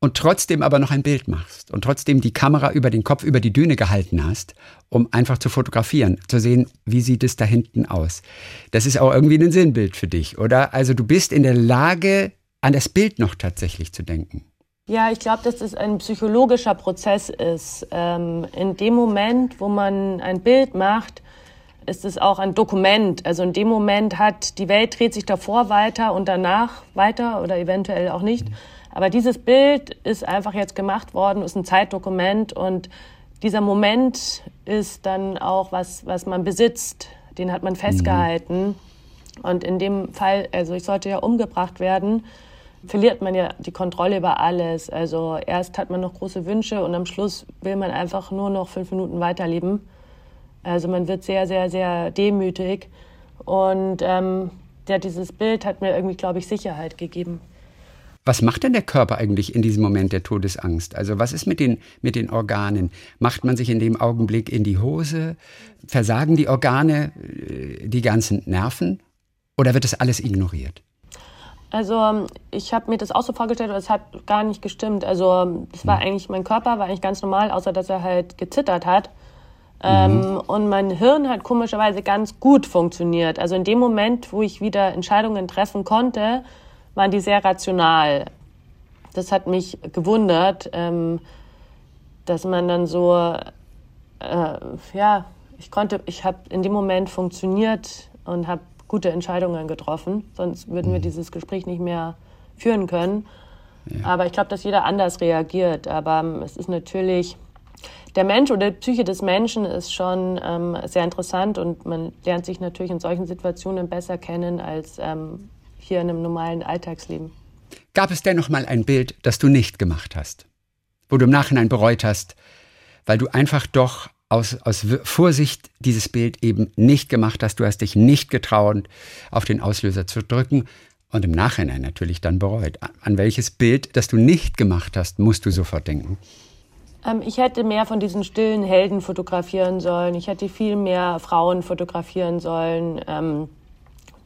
und trotzdem aber noch ein Bild machst und trotzdem die Kamera über den Kopf, über die Düne gehalten hast, um einfach zu fotografieren, zu sehen, wie sieht es da hinten aus. Das ist auch irgendwie ein Sinnbild für dich, oder? Also du bist in der Lage, an das Bild noch tatsächlich zu denken. Ja, ich glaube, dass es ein psychologischer Prozess ist. Ähm, in dem Moment, wo man ein Bild macht, ist es auch ein Dokument. Also in dem Moment hat die Welt dreht sich davor weiter und danach weiter oder eventuell auch nicht. Mhm. Aber dieses Bild ist einfach jetzt gemacht worden, ist ein Zeitdokument und dieser Moment ist dann auch was, was man besitzt. Den hat man mhm. festgehalten. Mhm. Und in dem Fall, also ich sollte ja umgebracht werden, verliert man ja die Kontrolle über alles. Also erst hat man noch große Wünsche und am Schluss will man einfach nur noch fünf Minuten weiterleben. Also man wird sehr, sehr, sehr demütig. Und ähm, ja, dieses Bild hat mir irgendwie, glaube ich, Sicherheit gegeben. Was macht denn der Körper eigentlich in diesem Moment der Todesangst? Also was ist mit den, mit den Organen? Macht man sich in dem Augenblick in die Hose? Versagen die Organe, äh, die ganzen Nerven? Oder wird das alles ignoriert? Also ähm, ich habe mir das auch so vorgestellt, aber es hat gar nicht gestimmt. Also es war hm. eigentlich, mein Körper war eigentlich ganz normal, außer dass er halt gezittert hat. Ähm, mhm. und mein Hirn hat komischerweise ganz gut funktioniert. Also in dem Moment, wo ich wieder Entscheidungen treffen konnte, waren die sehr rational. Das hat mich gewundert, ähm, dass man dann so, äh, ja, ich konnte, ich habe in dem Moment funktioniert und habe gute Entscheidungen getroffen. Sonst würden wir mhm. dieses Gespräch nicht mehr führen können. Ja. Aber ich glaube, dass jeder anders reagiert. Aber ähm, es ist natürlich, der Mensch oder die Psyche des Menschen ist schon ähm, sehr interessant und man lernt sich natürlich in solchen Situationen besser kennen als ähm, hier in einem normalen Alltagsleben. Gab es dennoch mal ein Bild, das du nicht gemacht hast, wo du im Nachhinein bereut hast, weil du einfach doch aus, aus Vorsicht dieses Bild eben nicht gemacht hast, du hast dich nicht getraut, auf den Auslöser zu drücken und im Nachhinein natürlich dann bereut. An welches Bild, das du nicht gemacht hast, musst du sofort denken? Ähm, ich hätte mehr von diesen stillen Helden fotografieren sollen. Ich hätte viel mehr Frauen fotografieren sollen. Ähm,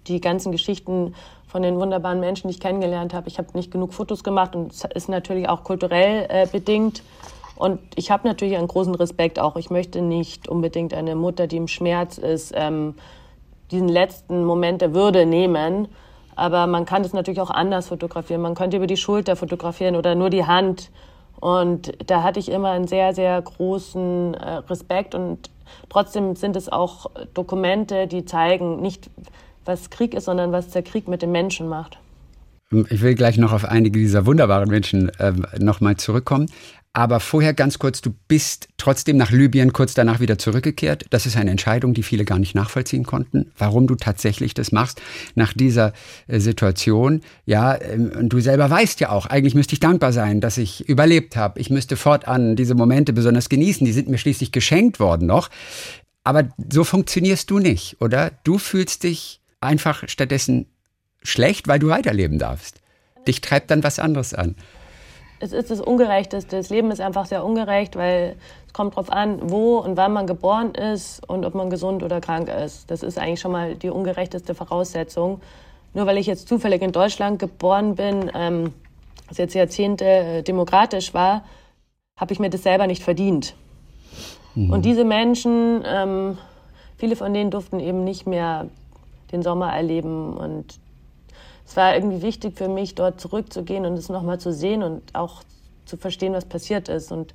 die ganzen Geschichten von den wunderbaren Menschen, die ich kennengelernt habe. Ich habe nicht genug Fotos gemacht und es ist natürlich auch kulturell äh, bedingt. Und ich habe natürlich einen großen Respekt auch. Ich möchte nicht unbedingt eine Mutter, die im Schmerz ist, ähm, diesen letzten Moment der Würde nehmen. Aber man kann das natürlich auch anders fotografieren. Man könnte über die Schulter fotografieren oder nur die Hand. Und da hatte ich immer einen sehr, sehr großen äh, Respekt. Und trotzdem sind es auch Dokumente, die zeigen nicht, was Krieg ist, sondern was der Krieg mit den Menschen macht. Ich will gleich noch auf einige dieser wunderbaren Menschen äh, nochmal zurückkommen. Aber vorher ganz kurz, du bist trotzdem nach Libyen kurz danach wieder zurückgekehrt. Das ist eine Entscheidung, die viele gar nicht nachvollziehen konnten, warum du tatsächlich das machst nach dieser äh, Situation. Ja, ähm, du selber weißt ja auch, eigentlich müsste ich dankbar sein, dass ich überlebt habe. Ich müsste fortan diese Momente besonders genießen. Die sind mir schließlich geschenkt worden noch. Aber so funktionierst du nicht, oder? Du fühlst dich einfach stattdessen schlecht, weil du weiterleben darfst. Dich treibt dann was anderes an es ist das Ungerechteste. Das Leben ist einfach sehr ungerecht, weil es kommt darauf an, wo und wann man geboren ist und ob man gesund oder krank ist. Das ist eigentlich schon mal die ungerechteste Voraussetzung. Nur weil ich jetzt zufällig in Deutschland geboren bin, ähm, das jetzt Jahrzehnte äh, demokratisch war, habe ich mir das selber nicht verdient. Mhm. Und diese Menschen, ähm, viele von denen durften eben nicht mehr den Sommer erleben und es war irgendwie wichtig für mich, dort zurückzugehen und es nochmal zu sehen und auch zu verstehen, was passiert ist. Und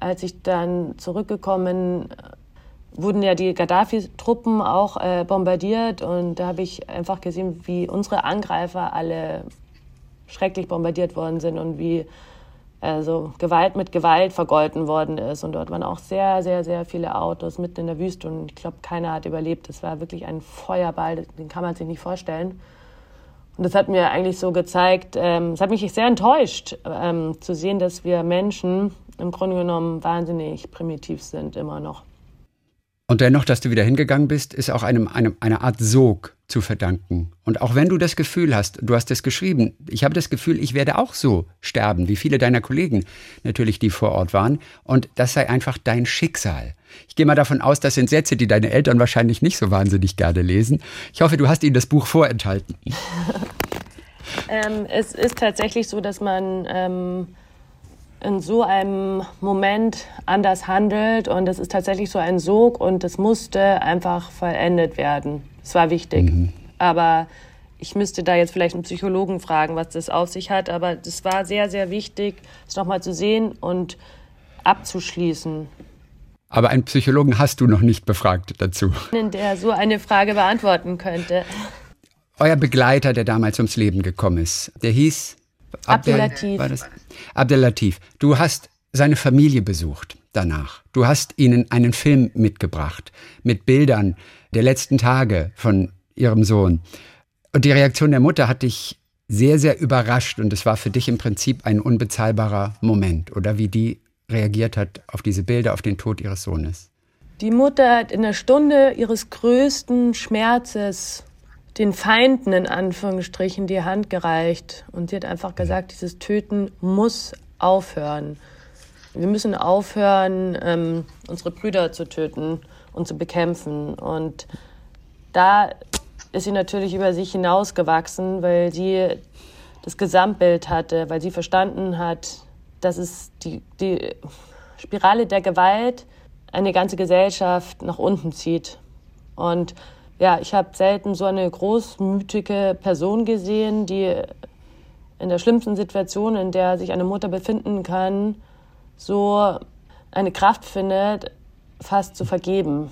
als ich dann zurückgekommen wurden ja die Gaddafi-Truppen auch äh, bombardiert und da habe ich einfach gesehen, wie unsere Angreifer alle schrecklich bombardiert worden sind und wie also Gewalt mit Gewalt vergolten worden ist. Und dort waren auch sehr, sehr, sehr viele Autos mitten in der Wüste und ich glaube, keiner hat überlebt. Es war wirklich ein Feuerball, den kann man sich nicht vorstellen. Und das hat mir eigentlich so gezeigt, ähm, es hat mich sehr enttäuscht, ähm, zu sehen, dass wir Menschen im Grunde genommen wahnsinnig primitiv sind, immer noch. Und dennoch, dass du wieder hingegangen bist, ist auch einem, einem, einer Art Sog zu verdanken. Und auch wenn du das Gefühl hast, du hast es geschrieben, ich habe das Gefühl, ich werde auch so sterben, wie viele deiner Kollegen natürlich, die vor Ort waren. Und das sei einfach dein Schicksal. Ich gehe mal davon aus, das sind Sätze, die deine Eltern wahrscheinlich nicht so wahnsinnig gerne lesen. Ich hoffe, du hast ihnen das Buch vorenthalten. ähm, es ist tatsächlich so, dass man ähm, in so einem Moment anders handelt und es ist tatsächlich so ein Sog und es musste einfach vollendet werden. Es war wichtig. Mhm. Aber ich müsste da jetzt vielleicht einen Psychologen fragen, was das auf sich hat. Aber es war sehr, sehr wichtig, es nochmal zu sehen und abzuschließen. Aber einen Psychologen hast du noch nicht befragt dazu. Der so eine Frage beantworten könnte. Euer Begleiter, der damals ums Leben gekommen ist, der hieß Abdelatif. Abdelatif. Du hast seine Familie besucht danach. Du hast ihnen einen Film mitgebracht mit Bildern der letzten Tage von ihrem Sohn. Und die Reaktion der Mutter hat dich sehr, sehr überrascht und es war für dich im Prinzip ein unbezahlbarer Moment, oder wie die reagiert hat auf diese Bilder, auf den Tod ihres Sohnes? Die Mutter hat in der Stunde ihres größten Schmerzes den Feinden in Anführungsstrichen die Hand gereicht und sie hat einfach gesagt, dieses Töten muss aufhören. Wir müssen aufhören, ähm, unsere Brüder zu töten und zu bekämpfen. Und da ist sie natürlich über sich hinausgewachsen, weil sie das Gesamtbild hatte, weil sie verstanden hat, dass es die, die Spirale der Gewalt eine ganze Gesellschaft nach unten zieht. Und ja, ich habe selten so eine großmütige Person gesehen, die in der schlimmsten Situation, in der sich eine Mutter befinden kann, so eine Kraft findet, fast zu vergeben.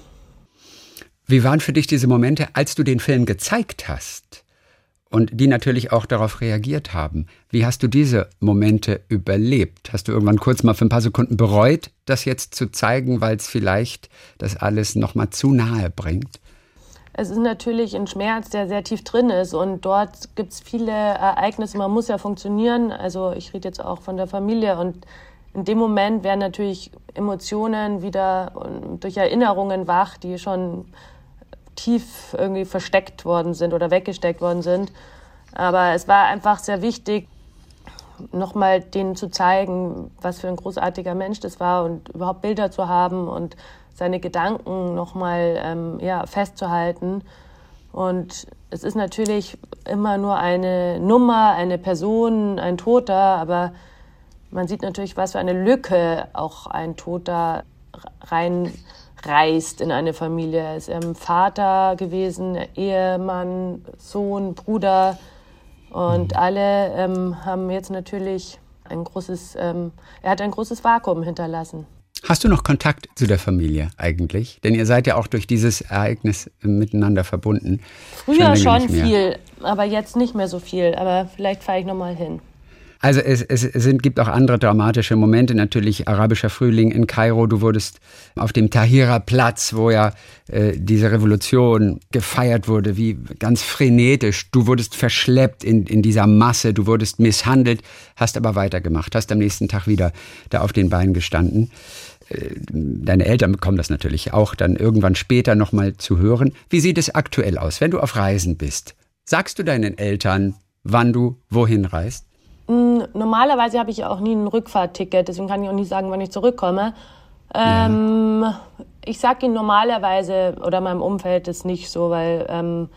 Wie waren für dich diese Momente, als du den Film gezeigt hast? und die natürlich auch darauf reagiert haben. Wie hast du diese Momente überlebt? Hast du irgendwann kurz mal für ein paar Sekunden bereut, das jetzt zu zeigen, weil es vielleicht das alles noch mal zu nahe bringt? Es ist natürlich ein Schmerz, der sehr tief drin ist und dort gibt es viele Ereignisse. Man muss ja funktionieren. Also ich rede jetzt auch von der Familie und in dem Moment werden natürlich Emotionen wieder durch Erinnerungen wach, die schon tief irgendwie versteckt worden sind oder weggesteckt worden sind. Aber es war einfach sehr wichtig, nochmal denen zu zeigen, was für ein großartiger Mensch das war und überhaupt Bilder zu haben und seine Gedanken nochmal ähm, ja, festzuhalten. Und es ist natürlich immer nur eine Nummer, eine Person, ein Toter, aber man sieht natürlich, was für eine Lücke auch ein Toter rein reist in eine Familie. Er ist ähm, Vater gewesen, Ehemann, Sohn, Bruder. Und mhm. alle ähm, haben jetzt natürlich ein großes, ähm, er hat ein großes Vakuum hinterlassen. Hast du noch Kontakt zu der Familie eigentlich? Denn ihr seid ja auch durch dieses Ereignis miteinander verbunden. Früher schon, schon viel, aber jetzt nicht mehr so viel. Aber vielleicht fahre ich noch mal hin. Also es, es, sind, gibt auch andere dramatische Momente, natürlich arabischer Frühling in Kairo. Du wurdest auf dem Tahira-Platz, wo ja äh, diese Revolution gefeiert wurde, wie ganz frenetisch. Du wurdest verschleppt in, in dieser Masse, du wurdest misshandelt, hast aber weitergemacht, hast am nächsten Tag wieder da auf den Beinen gestanden. Äh, deine Eltern bekommen das natürlich auch dann irgendwann später nochmal zu hören. Wie sieht es aktuell aus, wenn du auf Reisen bist? Sagst du deinen Eltern, wann du wohin reist? Hm, normalerweise habe ich auch nie ein Rückfahrtticket, deswegen kann ich auch nie sagen, wann ich zurückkomme. Ähm. Ich sage Ihnen normalerweise oder meinem Umfeld ist nicht so, weil ähm,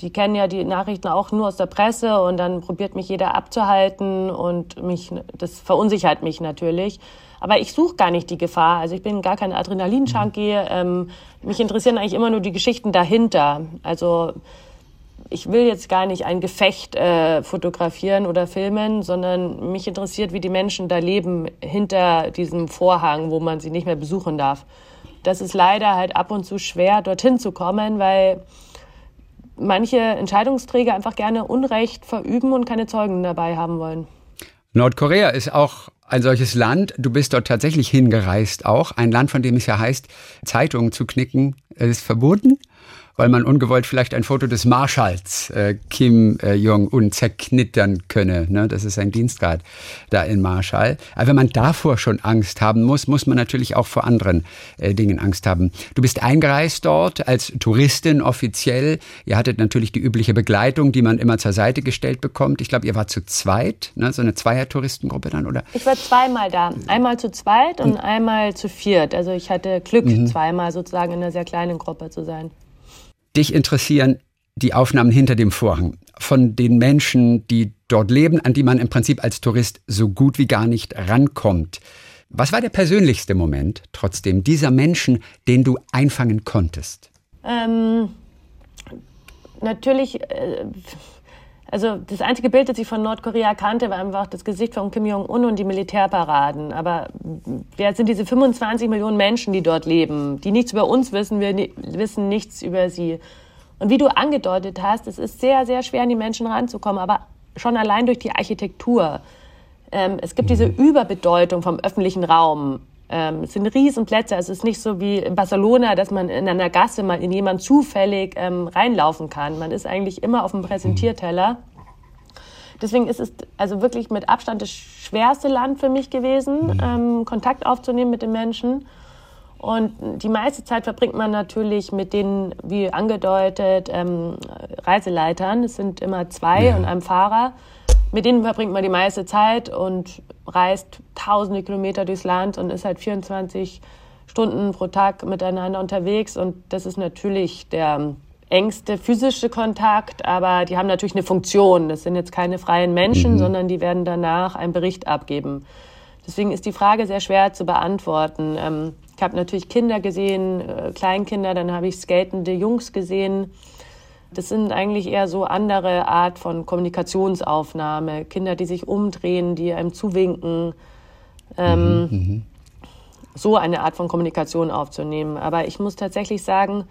die kennen ja die Nachrichten auch nur aus der Presse und dann probiert mich jeder abzuhalten und mich, das verunsichert mich natürlich. Aber ich suche gar nicht die Gefahr. Also ich bin gar kein Adrenalin-Junkie. Mhm. Ähm, mich interessieren eigentlich immer nur die Geschichten dahinter. Also ich will jetzt gar nicht ein Gefecht äh, fotografieren oder filmen, sondern mich interessiert, wie die Menschen da leben hinter diesem Vorhang, wo man sie nicht mehr besuchen darf. Das ist leider halt ab und zu schwer, dorthin zu kommen, weil manche Entscheidungsträger einfach gerne Unrecht verüben und keine Zeugen dabei haben wollen. Nordkorea ist auch ein solches Land. Du bist dort tatsächlich hingereist auch. Ein Land, von dem es ja heißt, Zeitungen zu knicken, ist verboten weil man ungewollt vielleicht ein Foto des Marschalls äh, Kim äh, Jong-un zerknittern könne. Ne? Das ist ein Dienstgrad da in Marschall. Aber wenn man davor schon Angst haben muss, muss man natürlich auch vor anderen äh, Dingen Angst haben. Du bist eingereist dort als Touristin offiziell. Ihr hattet natürlich die übliche Begleitung, die man immer zur Seite gestellt bekommt. Ich glaube, ihr wart zu zweit, ne? so eine Zweier-Touristengruppe dann, oder? Ich war zweimal da. Einmal zu zweit und mhm. einmal zu viert. Also ich hatte Glück, mhm. zweimal sozusagen in einer sehr kleinen Gruppe zu sein. Dich interessieren die Aufnahmen hinter dem Vorhang von den Menschen, die dort leben, an die man im Prinzip als Tourist so gut wie gar nicht rankommt. Was war der persönlichste Moment trotzdem dieser Menschen, den du einfangen konntest? Ähm, natürlich äh, also das einzige Bild, das ich von Nordkorea kannte, war einfach das Gesicht von Kim Jong-un und die Militärparaden. Aber wer sind diese 25 Millionen Menschen, die dort leben, die nichts über uns wissen, wir wissen nichts über sie. Und wie du angedeutet hast, es ist sehr, sehr schwer, an die Menschen ranzukommen, aber schon allein durch die Architektur. Ähm, es gibt diese Überbedeutung vom öffentlichen Raum. Ähm, es sind Riesenplätze. Also es ist nicht so wie in Barcelona, dass man in einer Gasse mal in jemand zufällig ähm, reinlaufen kann. Man ist eigentlich immer auf dem Präsentierteller. Deswegen ist es also wirklich mit Abstand das schwerste Land für mich gewesen, mhm. ähm, Kontakt aufzunehmen mit den Menschen. Und die meiste Zeit verbringt man natürlich mit den, wie angedeutet, ähm, Reiseleitern. Es sind immer zwei ja. und einem Fahrer. Mit denen verbringt man die meiste Zeit und reist tausende Kilometer durchs Land und ist halt 24 Stunden pro Tag miteinander unterwegs. Und das ist natürlich der engste physische Kontakt, aber die haben natürlich eine Funktion. Das sind jetzt keine freien Menschen, mhm. sondern die werden danach einen Bericht abgeben. Deswegen ist die Frage sehr schwer zu beantworten. Ähm, ich habe natürlich Kinder gesehen, äh, Kleinkinder, dann habe ich skatende Jungs gesehen. Das sind eigentlich eher so andere Art von Kommunikationsaufnahme. Kinder, die sich umdrehen, die einem zuwinken. Ähm, mhm, mhm, so eine Art von Kommunikation aufzunehmen. Aber ich muss tatsächlich sagen,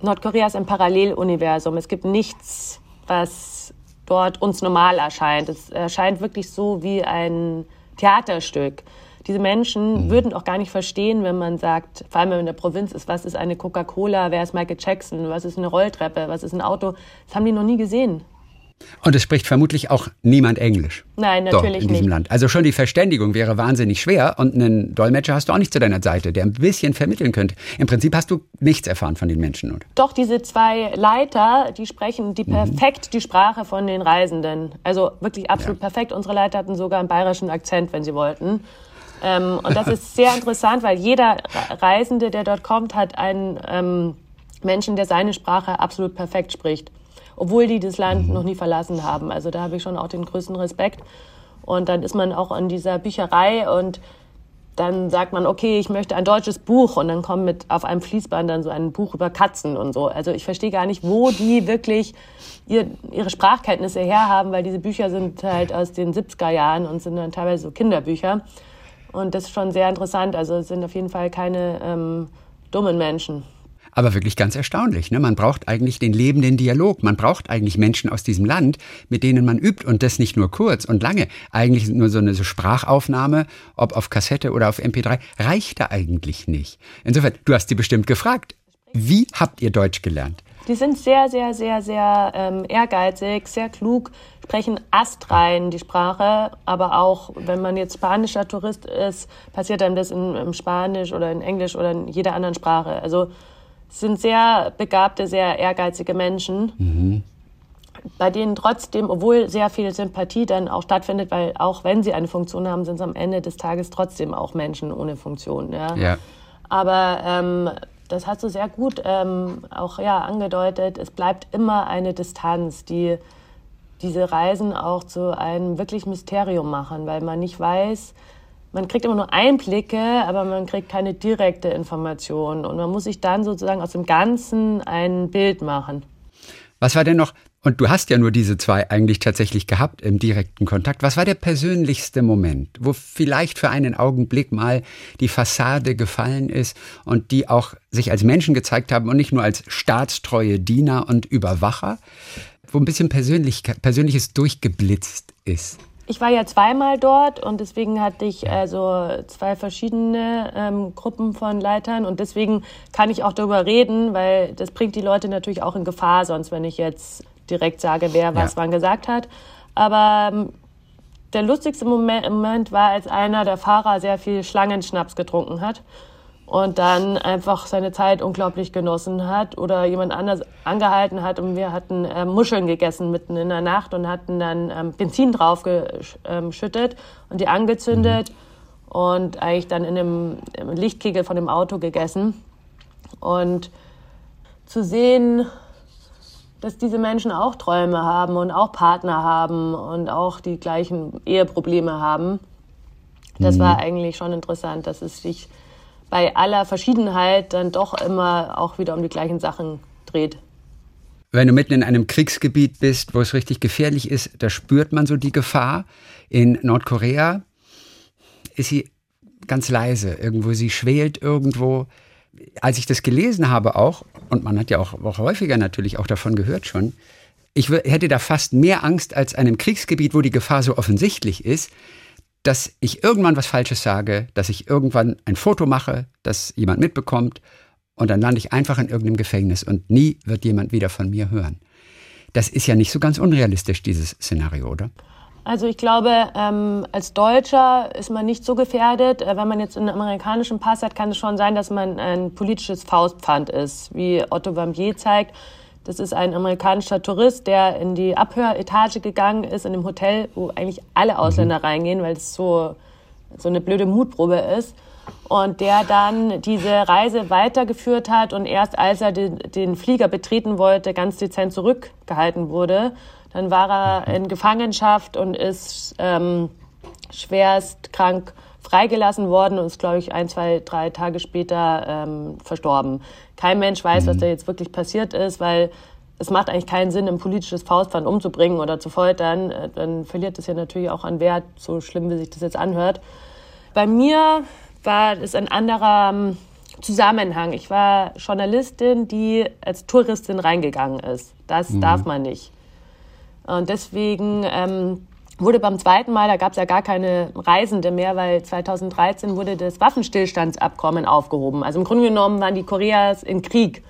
Nordkorea ist ein Paralleluniversum. Es gibt nichts, was dort uns normal erscheint. Es erscheint wirklich so wie ein Theaterstück. Diese Menschen mhm. würden auch gar nicht verstehen, wenn man sagt, vor allem wenn man in der Provinz ist, was ist eine Coca-Cola, wer ist Michael Jackson, was ist eine Rolltreppe, was ist ein Auto. Das haben die noch nie gesehen. Und es spricht vermutlich auch niemand Englisch. Nein, natürlich in diesem nicht. Land. Also schon die Verständigung wäre wahnsinnig schwer und einen Dolmetscher hast du auch nicht zu deiner Seite, der ein bisschen vermitteln könnte. Im Prinzip hast du nichts erfahren von den Menschen, oder? Doch, diese zwei Leiter, die sprechen die mhm. perfekt mhm. die Sprache von den Reisenden. Also wirklich absolut ja. perfekt. Unsere Leiter hatten sogar einen bayerischen Akzent, wenn sie wollten. Ähm, und das ist sehr interessant, weil jeder Reisende, der dort kommt, hat einen ähm, Menschen, der seine Sprache absolut perfekt spricht obwohl die das Land mhm. noch nie verlassen haben. Also da habe ich schon auch den größten Respekt. Und dann ist man auch an dieser Bücherei und dann sagt man, okay, ich möchte ein deutsches Buch und dann kommt mit auf einem Fließband dann so ein Buch über Katzen und so. Also ich verstehe gar nicht, wo die wirklich ihr, ihre Sprachkenntnisse herhaben, weil diese Bücher sind halt aus den 70er Jahren und sind dann teilweise so Kinderbücher. Und das ist schon sehr interessant. Also es sind auf jeden Fall keine ähm, dummen Menschen. Aber wirklich ganz erstaunlich. Ne? Man braucht eigentlich den lebenden Dialog. Man braucht eigentlich Menschen aus diesem Land, mit denen man übt. Und das nicht nur kurz und lange. Eigentlich nur so eine so Sprachaufnahme, ob auf Kassette oder auf MP3, reicht da eigentlich nicht. Insofern, du hast sie bestimmt gefragt. Wie habt ihr Deutsch gelernt? Die sind sehr, sehr, sehr, sehr ähm, ehrgeizig, sehr klug, sprechen astrein die Sprache, aber auch, wenn man jetzt spanischer Tourist ist, passiert einem das in, in Spanisch oder in Englisch oder in jeder anderen Sprache. Also sind sehr begabte, sehr ehrgeizige Menschen, mhm. bei denen trotzdem, obwohl sehr viel Sympathie dann auch stattfindet, weil auch wenn sie eine Funktion haben, sind es am Ende des Tages trotzdem auch Menschen ohne Funktion. Ja. ja. Aber ähm, das hast du sehr gut ähm, auch ja, angedeutet. Es bleibt immer eine Distanz, die diese Reisen auch zu einem wirklich Mysterium machen, weil man nicht weiß, man kriegt immer nur Einblicke, aber man kriegt keine direkte Information. Und man muss sich dann sozusagen aus dem Ganzen ein Bild machen. Was war denn noch, und du hast ja nur diese zwei eigentlich tatsächlich gehabt im direkten Kontakt, was war der persönlichste Moment, wo vielleicht für einen Augenblick mal die Fassade gefallen ist und die auch sich als Menschen gezeigt haben und nicht nur als staatstreue Diener und Überwacher, wo ein bisschen Persönliches durchgeblitzt ist? Ich war ja zweimal dort und deswegen hatte ich also zwei verschiedene ähm, Gruppen von Leitern und deswegen kann ich auch darüber reden, weil das bringt die Leute natürlich auch in Gefahr, sonst wenn ich jetzt direkt sage, wer was ja. wann gesagt hat. Aber ähm, der lustigste Moment, Moment war, als einer der Fahrer sehr viel Schlangenschnaps getrunken hat und dann einfach seine Zeit unglaublich genossen hat oder jemand anders angehalten hat und wir hatten äh, Muscheln gegessen mitten in der Nacht und hatten dann ähm, Benzin draufgeschüttet ähm, und die angezündet mhm. und eigentlich dann in dem Lichtkegel von dem Auto gegessen und zu sehen, dass diese Menschen auch Träume haben und auch Partner haben und auch die gleichen Eheprobleme haben. Das mhm. war eigentlich schon interessant, dass es sich bei aller Verschiedenheit dann doch immer auch wieder um die gleichen Sachen dreht. Wenn du mitten in einem Kriegsgebiet bist, wo es richtig gefährlich ist, da spürt man so die Gefahr. In Nordkorea ist sie ganz leise, irgendwo sie schwelt irgendwo. Als ich das gelesen habe auch, und man hat ja auch, auch häufiger natürlich auch davon gehört schon, ich hätte da fast mehr Angst als einem Kriegsgebiet, wo die Gefahr so offensichtlich ist, dass ich irgendwann was Falsches sage, dass ich irgendwann ein Foto mache, das jemand mitbekommt und dann lande ich einfach in irgendeinem Gefängnis und nie wird jemand wieder von mir hören. Das ist ja nicht so ganz unrealistisch, dieses Szenario, oder? Also ich glaube, ähm, als Deutscher ist man nicht so gefährdet. Äh, wenn man jetzt einen amerikanischen Pass hat, kann es schon sein, dass man ein politisches Faustpfand ist, wie Otto Vambier zeigt. Das ist ein amerikanischer Tourist, der in die Abhöretage gegangen ist, in dem Hotel, wo eigentlich alle Ausländer mhm. reingehen, weil es so, so eine blöde Mutprobe ist. Und der dann diese Reise weitergeführt hat und erst als er den, den Flieger betreten wollte, ganz dezent zurückgehalten wurde. Dann war er in Gefangenschaft und ist ähm, schwerst krank freigelassen worden und ist, glaube ich, ein, zwei, drei Tage später ähm, verstorben. Kein Mensch weiß, mhm. was da jetzt wirklich passiert ist, weil es macht eigentlich keinen Sinn, ein politisches Faustpfand umzubringen oder zu foltern. Äh, dann verliert es ja natürlich auch an Wert, so schlimm wie sich das jetzt anhört. Bei mir war es ein anderer ähm, Zusammenhang. Ich war Journalistin, die als Touristin reingegangen ist. Das mhm. darf man nicht. Und deswegen ähm, wurde beim zweiten Mal, da gab es ja gar keine Reisende mehr, weil 2013 wurde das Waffenstillstandsabkommen aufgehoben. Also im Grunde genommen waren die Koreas im Krieg.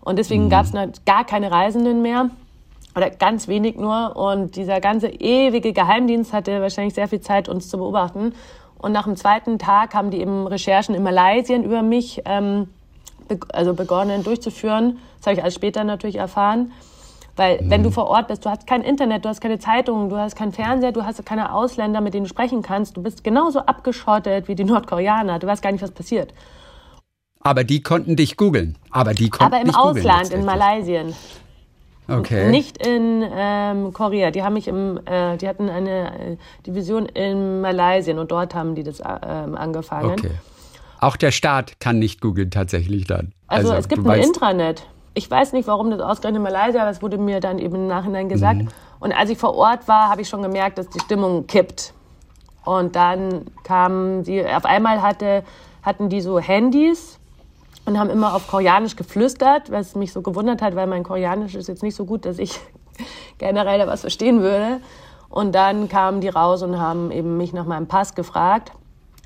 Und deswegen mhm. gab es gar keine Reisenden mehr. Oder ganz wenig nur. Und dieser ganze ewige Geheimdienst hatte wahrscheinlich sehr viel Zeit, uns zu beobachten. Und nach dem zweiten Tag haben die eben Recherchen in Malaysia über mich ähm, be also begonnen durchzuführen. Das habe ich alles später natürlich erfahren. Weil mhm. wenn du vor Ort bist, du hast kein Internet, du hast keine Zeitungen, du hast keinen Fernseher, du hast keine Ausländer, mit denen du sprechen kannst. Du bist genauso abgeschottet wie die Nordkoreaner. Du weißt gar nicht, was passiert. Aber die konnten dich googeln. Aber die konnten Aber im Ausland, in Malaysia. Okay. Nicht in ähm, Korea. Die haben mich im, äh, die hatten eine äh, Division in Malaysia und dort haben die das äh, angefangen. Okay. Auch der Staat kann nicht googeln tatsächlich dann. Also, also es gibt ein Intranet. Ich weiß nicht, warum das ausgerechnet in Malaysia, aber es wurde mir dann eben im Nachhinein gesagt. Mhm. Und als ich vor Ort war, habe ich schon gemerkt, dass die Stimmung kippt. Und dann kamen die, auf einmal hatte, hatten die so Handys und haben immer auf Koreanisch geflüstert, was mich so gewundert hat, weil mein Koreanisch ist jetzt nicht so gut, dass ich generell da was verstehen würde. Und dann kamen die raus und haben eben mich nach meinem Pass gefragt.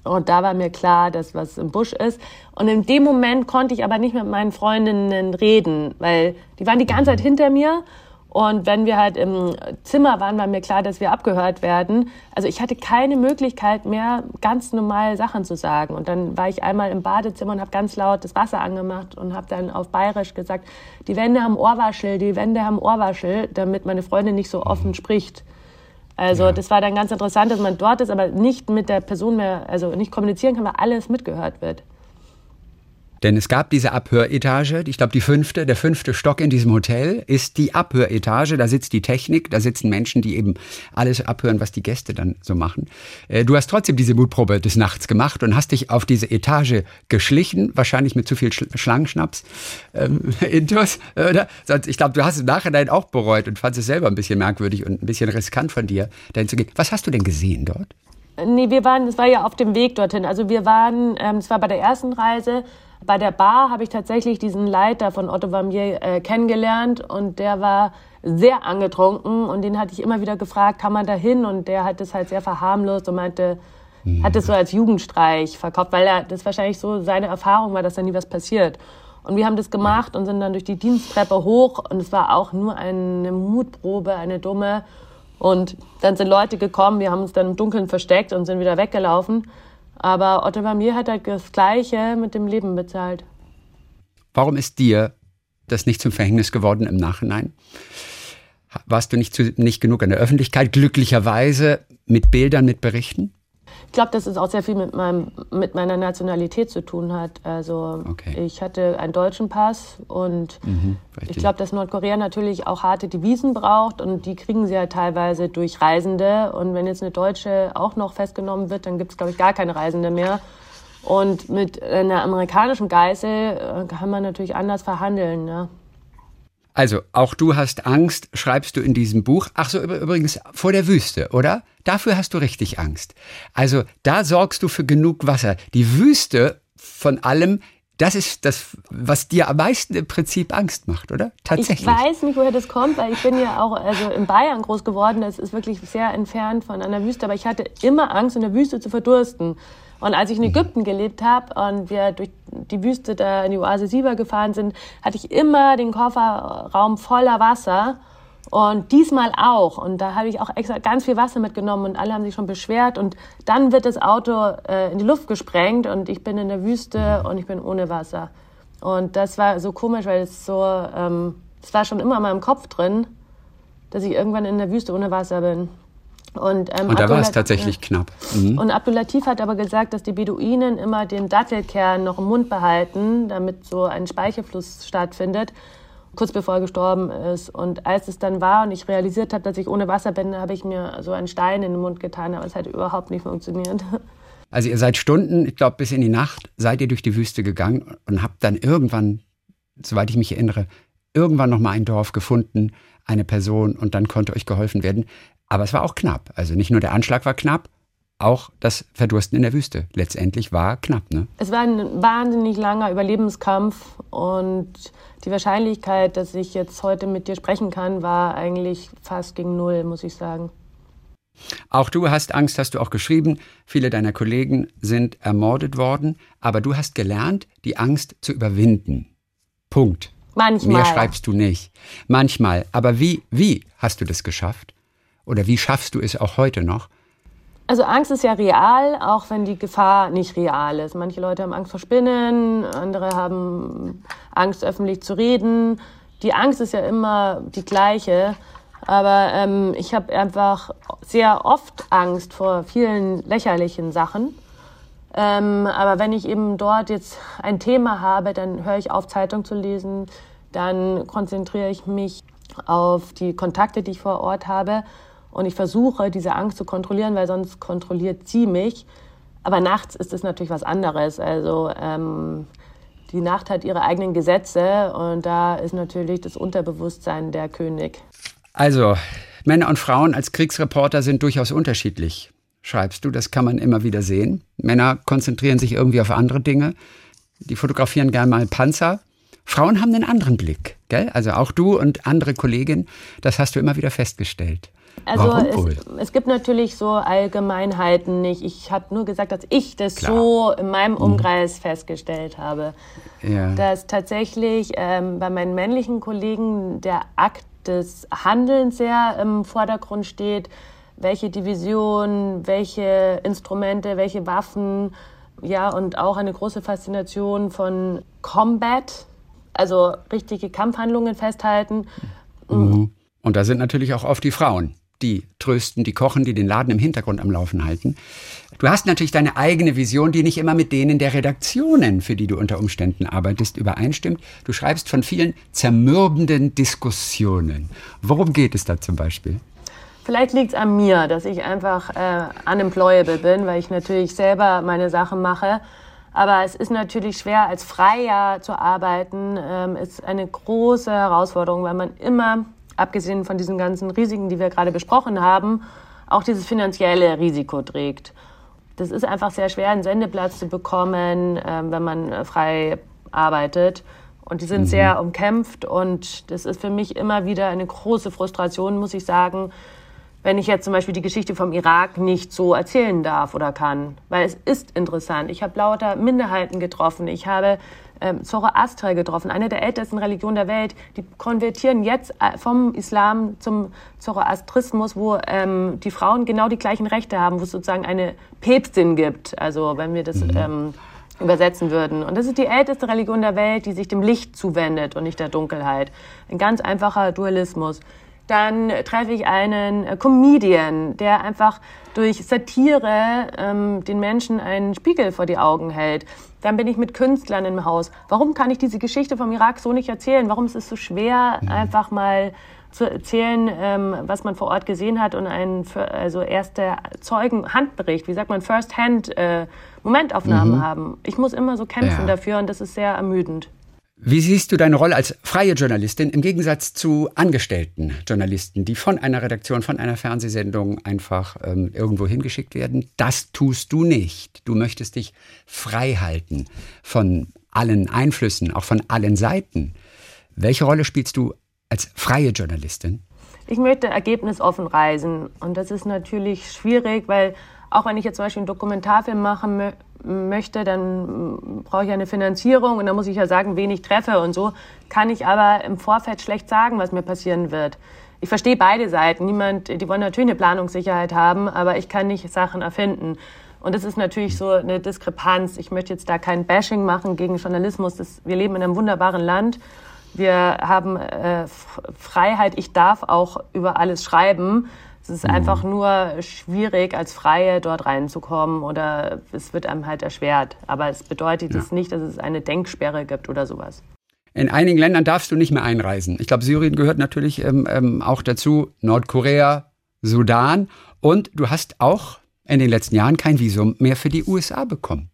Und da war mir klar, dass was im Busch ist. Und in dem Moment konnte ich aber nicht mit meinen Freundinnen reden, weil die waren die ganze Zeit hinter mir und wenn wir halt im Zimmer waren, war mir klar, dass wir abgehört werden. Also ich hatte keine Möglichkeit mehr, ganz normal Sachen zu sagen. Und dann war ich einmal im Badezimmer und habe ganz laut das Wasser angemacht und habe dann auf Bayerisch gesagt, die Wände haben Ohrwaschel, die Wände haben Ohrwaschel, damit meine Freundin nicht so offen spricht. Also ja. das war dann ganz interessant, dass man dort ist, aber nicht mit der Person mehr, also nicht kommunizieren kann, weil alles mitgehört wird. Denn es gab diese Abhöretage, ich glaube die fünfte, der fünfte Stock in diesem Hotel ist die Abhöretage, da sitzt die Technik, da sitzen Menschen, die eben alles abhören, was die Gäste dann so machen. Äh, du hast trotzdem diese Mutprobe des Nachts gemacht und hast dich auf diese Etage geschlichen, wahrscheinlich mit zu viel Schlangenschnaps. Ähm, Intus, oder? Ich glaube, du hast es im Nachhinein auch bereut und fandest es selber ein bisschen merkwürdig und ein bisschen riskant von dir, dahin zu gehen. Was hast du denn gesehen dort? Nee, wir waren, es war ja auf dem Weg dorthin. Also wir waren, ähm, es war bei der ersten Reise, bei der Bar habe ich tatsächlich diesen Leiter von Otto Vamier äh, kennengelernt und der war sehr angetrunken und den hatte ich immer wieder gefragt, kann man da hin? Und der hat das halt sehr verharmlost und meinte, mhm. hat es so als Jugendstreich verkauft, weil er das wahrscheinlich so seine Erfahrung war, dass da nie was passiert. Und wir haben das gemacht und sind dann durch die Diensttreppe hoch und es war auch nur eine Mutprobe, eine dumme. Und dann sind Leute gekommen, wir haben uns dann im Dunkeln versteckt und sind wieder weggelaufen. Aber Otto Vermeer hat halt das Gleiche mit dem Leben bezahlt. Warum ist dir das nicht zum Verhängnis geworden im Nachhinein? Warst du nicht, zu, nicht genug in der Öffentlichkeit, glücklicherweise mit Bildern, mit Berichten? Ich glaube, dass es auch sehr viel mit, meinem, mit meiner Nationalität zu tun hat. Also okay. ich hatte einen deutschen Pass und mhm, ich glaube, dass Nordkorea natürlich auch harte Devisen braucht und die kriegen sie ja teilweise durch Reisende. Und wenn jetzt eine Deutsche auch noch festgenommen wird, dann gibt es, glaube ich, gar keine Reisende mehr. Und mit einer amerikanischen Geißel äh, kann man natürlich anders verhandeln. Ne? Also, auch du hast Angst, schreibst du in diesem Buch. Ach so, übrigens vor der Wüste, oder? Dafür hast du richtig Angst. Also, da sorgst du für genug Wasser. Die Wüste von allem, das ist das, was dir am meisten im Prinzip Angst macht, oder? Tatsächlich. Ich weiß nicht, woher das kommt, weil ich bin ja auch also in Bayern groß geworden. Das ist wirklich sehr entfernt von einer Wüste. Aber ich hatte immer Angst, in der Wüste zu verdursten. Und als ich in Ägypten gelebt habe und wir durch die Wüste da in die Oase Siba gefahren sind, hatte ich immer den Kofferraum voller Wasser. Und diesmal auch. Und da habe ich auch extra ganz viel Wasser mitgenommen und alle haben sich schon beschwert. Und dann wird das Auto äh, in die Luft gesprengt und ich bin in der Wüste und ich bin ohne Wasser. Und das war so komisch, weil es so, ähm, es war schon immer in meinem Kopf drin, dass ich irgendwann in der Wüste ohne Wasser bin. Und, ähm, und da war es tatsächlich ja. knapp. Mhm. Und Abdulatif hat aber gesagt, dass die Beduinen immer den Dattelkern noch im Mund behalten, damit so ein Speichelfluss stattfindet, kurz bevor er gestorben ist. Und als es dann war und ich realisiert habe, dass ich ohne Wasser bin, habe ich mir so einen Stein in den Mund getan, aber es hat überhaupt nicht funktioniert. Also ihr seid Stunden, ich glaube bis in die Nacht, seid ihr durch die Wüste gegangen und habt dann irgendwann, soweit ich mich erinnere, irgendwann noch mal ein Dorf gefunden, eine Person und dann konnte euch geholfen werden. Aber es war auch knapp. Also nicht nur der Anschlag war knapp, auch das Verdursten in der Wüste letztendlich war knapp. Ne? Es war ein wahnsinnig langer Überlebenskampf und die Wahrscheinlichkeit, dass ich jetzt heute mit dir sprechen kann, war eigentlich fast gegen null, muss ich sagen. Auch du hast Angst, hast du auch geschrieben. Viele deiner Kollegen sind ermordet worden, aber du hast gelernt, die Angst zu überwinden. Punkt. Manchmal. Mehr schreibst du nicht. Manchmal. Aber wie, wie hast du das geschafft? Oder wie schaffst du es auch heute noch? Also Angst ist ja real, auch wenn die Gefahr nicht real ist. Manche Leute haben Angst vor Spinnen, andere haben Angst, öffentlich zu reden. Die Angst ist ja immer die gleiche. Aber ähm, ich habe einfach sehr oft Angst vor vielen lächerlichen Sachen. Ähm, aber wenn ich eben dort jetzt ein Thema habe, dann höre ich auf, Zeitung zu lesen, dann konzentriere ich mich auf die Kontakte, die ich vor Ort habe. Und ich versuche, diese Angst zu kontrollieren, weil sonst kontrolliert sie mich. Aber nachts ist es natürlich was anderes. Also ähm, die Nacht hat ihre eigenen Gesetze und da ist natürlich das Unterbewusstsein der König. Also, Männer und Frauen als Kriegsreporter sind durchaus unterschiedlich, schreibst du. Das kann man immer wieder sehen. Männer konzentrieren sich irgendwie auf andere Dinge. Die fotografieren gern mal Panzer. Frauen haben einen anderen Blick, gell? Also auch du und andere Kolleginnen, das hast du immer wieder festgestellt. Also es, es, gibt natürlich so Allgemeinheiten nicht. Ich habe nur gesagt, dass ich das Klar. so in meinem mhm. Umkreis mhm. festgestellt habe. Ja. Dass tatsächlich ähm, bei meinen männlichen Kollegen der Akt des Handelns sehr im Vordergrund steht. Welche Division, welche Instrumente, welche Waffen, ja, und auch eine große Faszination von Combat, also richtige Kampfhandlungen festhalten. Mhm. Und da sind natürlich auch oft die Frauen die trösten, die kochen, die den Laden im Hintergrund am Laufen halten. Du hast natürlich deine eigene Vision, die nicht immer mit denen der Redaktionen, für die du unter Umständen arbeitest, übereinstimmt. Du schreibst von vielen zermürbenden Diskussionen. Worum geht es da zum Beispiel? Vielleicht liegt es an mir, dass ich einfach äh, unemployable bin, weil ich natürlich selber meine Sachen mache. Aber es ist natürlich schwer, als Freier zu arbeiten. Ähm, ist eine große Herausforderung, weil man immer abgesehen von diesen ganzen Risiken, die wir gerade besprochen haben, auch dieses finanzielle Risiko trägt. Das ist einfach sehr schwer, einen Sendeplatz zu bekommen, äh, wenn man äh, frei arbeitet. Und die sind mhm. sehr umkämpft und das ist für mich immer wieder eine große Frustration, muss ich sagen, wenn ich jetzt zum Beispiel die Geschichte vom Irak nicht so erzählen darf oder kann. Weil es ist interessant. Ich habe lauter Minderheiten getroffen. Ich habe ähm, Zoroaster getroffen, eine der ältesten Religionen der Welt. Die konvertieren jetzt äh, vom Islam zum Zoroastrismus, wo ähm, die Frauen genau die gleichen Rechte haben, wo es sozusagen eine Päpstin gibt. Also wenn wir das mhm. ähm, übersetzen würden. Und das ist die älteste Religion der Welt, die sich dem Licht zuwendet und nicht der Dunkelheit. Ein ganz einfacher Dualismus. Dann treffe ich einen äh, Comedian, der einfach durch Satire ähm, den Menschen einen Spiegel vor die Augen hält. Dann bin ich mit Künstlern im Haus. Warum kann ich diese Geschichte vom Irak so nicht erzählen? Warum ist es so schwer, mhm. einfach mal zu erzählen, ähm, was man vor Ort gesehen hat und einen also erste Zeugen Handbericht, wie sagt man First Hand äh, Momentaufnahmen mhm. haben. Ich muss immer so kämpfen ja. dafür und das ist sehr ermüdend. Wie siehst du deine Rolle als freie Journalistin im Gegensatz zu angestellten Journalisten, die von einer Redaktion, von einer Fernsehsendung einfach ähm, irgendwo hingeschickt werden? Das tust du nicht. Du möchtest dich frei halten von allen Einflüssen, auch von allen Seiten. Welche Rolle spielst du als freie Journalistin? Ich möchte ergebnisoffen reisen. Und das ist natürlich schwierig, weil auch wenn ich jetzt zum Beispiel einen Dokumentarfilm machen möchte, dann brauche ich eine Finanzierung und dann muss ich ja sagen, wen ich treffe und so. Kann ich aber im Vorfeld schlecht sagen, was mir passieren wird. Ich verstehe beide Seiten. Niemand, die wollen natürlich eine Planungssicherheit haben, aber ich kann nicht Sachen erfinden. Und das ist natürlich so eine Diskrepanz. Ich möchte jetzt da kein Bashing machen gegen Journalismus. Das, wir leben in einem wunderbaren Land. Wir haben äh, Freiheit. Ich darf auch über alles schreiben. Es ist mhm. einfach nur schwierig, als Freie dort reinzukommen oder es wird einem halt erschwert. Aber es bedeutet ja. nicht, dass es eine Denksperre gibt oder sowas. In einigen Ländern darfst du nicht mehr einreisen. Ich glaube, Syrien gehört natürlich ähm, ähm, auch dazu, Nordkorea, Sudan. Und du hast auch in den letzten Jahren kein Visum mehr für die USA bekommen.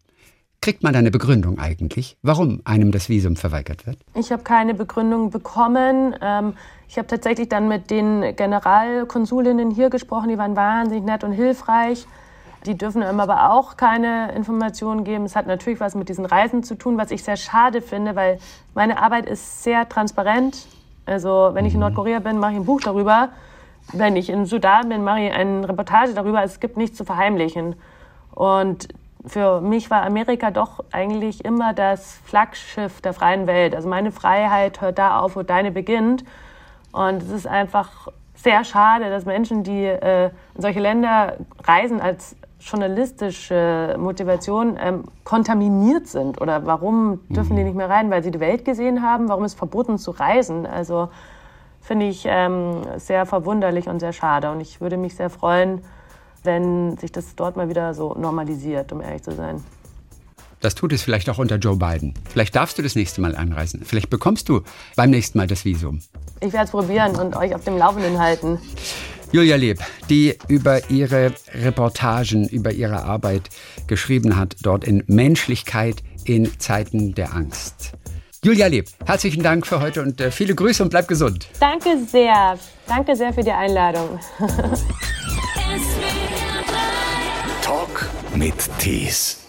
Kriegt man da eine Begründung eigentlich, warum einem das Visum verweigert wird? Ich habe keine Begründung bekommen. Ähm, ich habe tatsächlich dann mit den Generalkonsulinnen hier gesprochen, die waren wahnsinnig nett und hilfreich. Die dürfen einem aber auch keine Informationen geben. Es hat natürlich was mit diesen Reisen zu tun, was ich sehr schade finde, weil meine Arbeit ist sehr transparent. Also wenn ich in mhm. Nordkorea bin, mache ich ein Buch darüber. Wenn ich in Sudan bin, mache ich eine Reportage darüber. Es gibt nichts zu verheimlichen. Und für mich war Amerika doch eigentlich immer das Flaggschiff der freien Welt. Also meine Freiheit hört da auf, wo deine beginnt. Und es ist einfach sehr schade, dass Menschen, die äh, in solche Länder reisen als journalistische Motivation, ähm, kontaminiert sind. Oder warum dürfen mhm. die nicht mehr rein? Weil sie die Welt gesehen haben? Warum ist verboten zu reisen? Also finde ich ähm, sehr verwunderlich und sehr schade. Und ich würde mich sehr freuen, wenn sich das dort mal wieder so normalisiert, um ehrlich zu sein. Das tut es vielleicht auch unter Joe Biden. Vielleicht darfst du das nächste Mal anreisen. Vielleicht bekommst du beim nächsten Mal das Visum. Ich werde es probieren und euch auf dem Laufenden halten. Julia Leb, die über ihre Reportagen, über ihre Arbeit geschrieben hat, dort in Menschlichkeit in Zeiten der Angst. Julia Leb, herzlichen Dank für heute und äh, viele Grüße und bleib gesund. Danke sehr. Danke sehr für die Einladung. Mit Tees.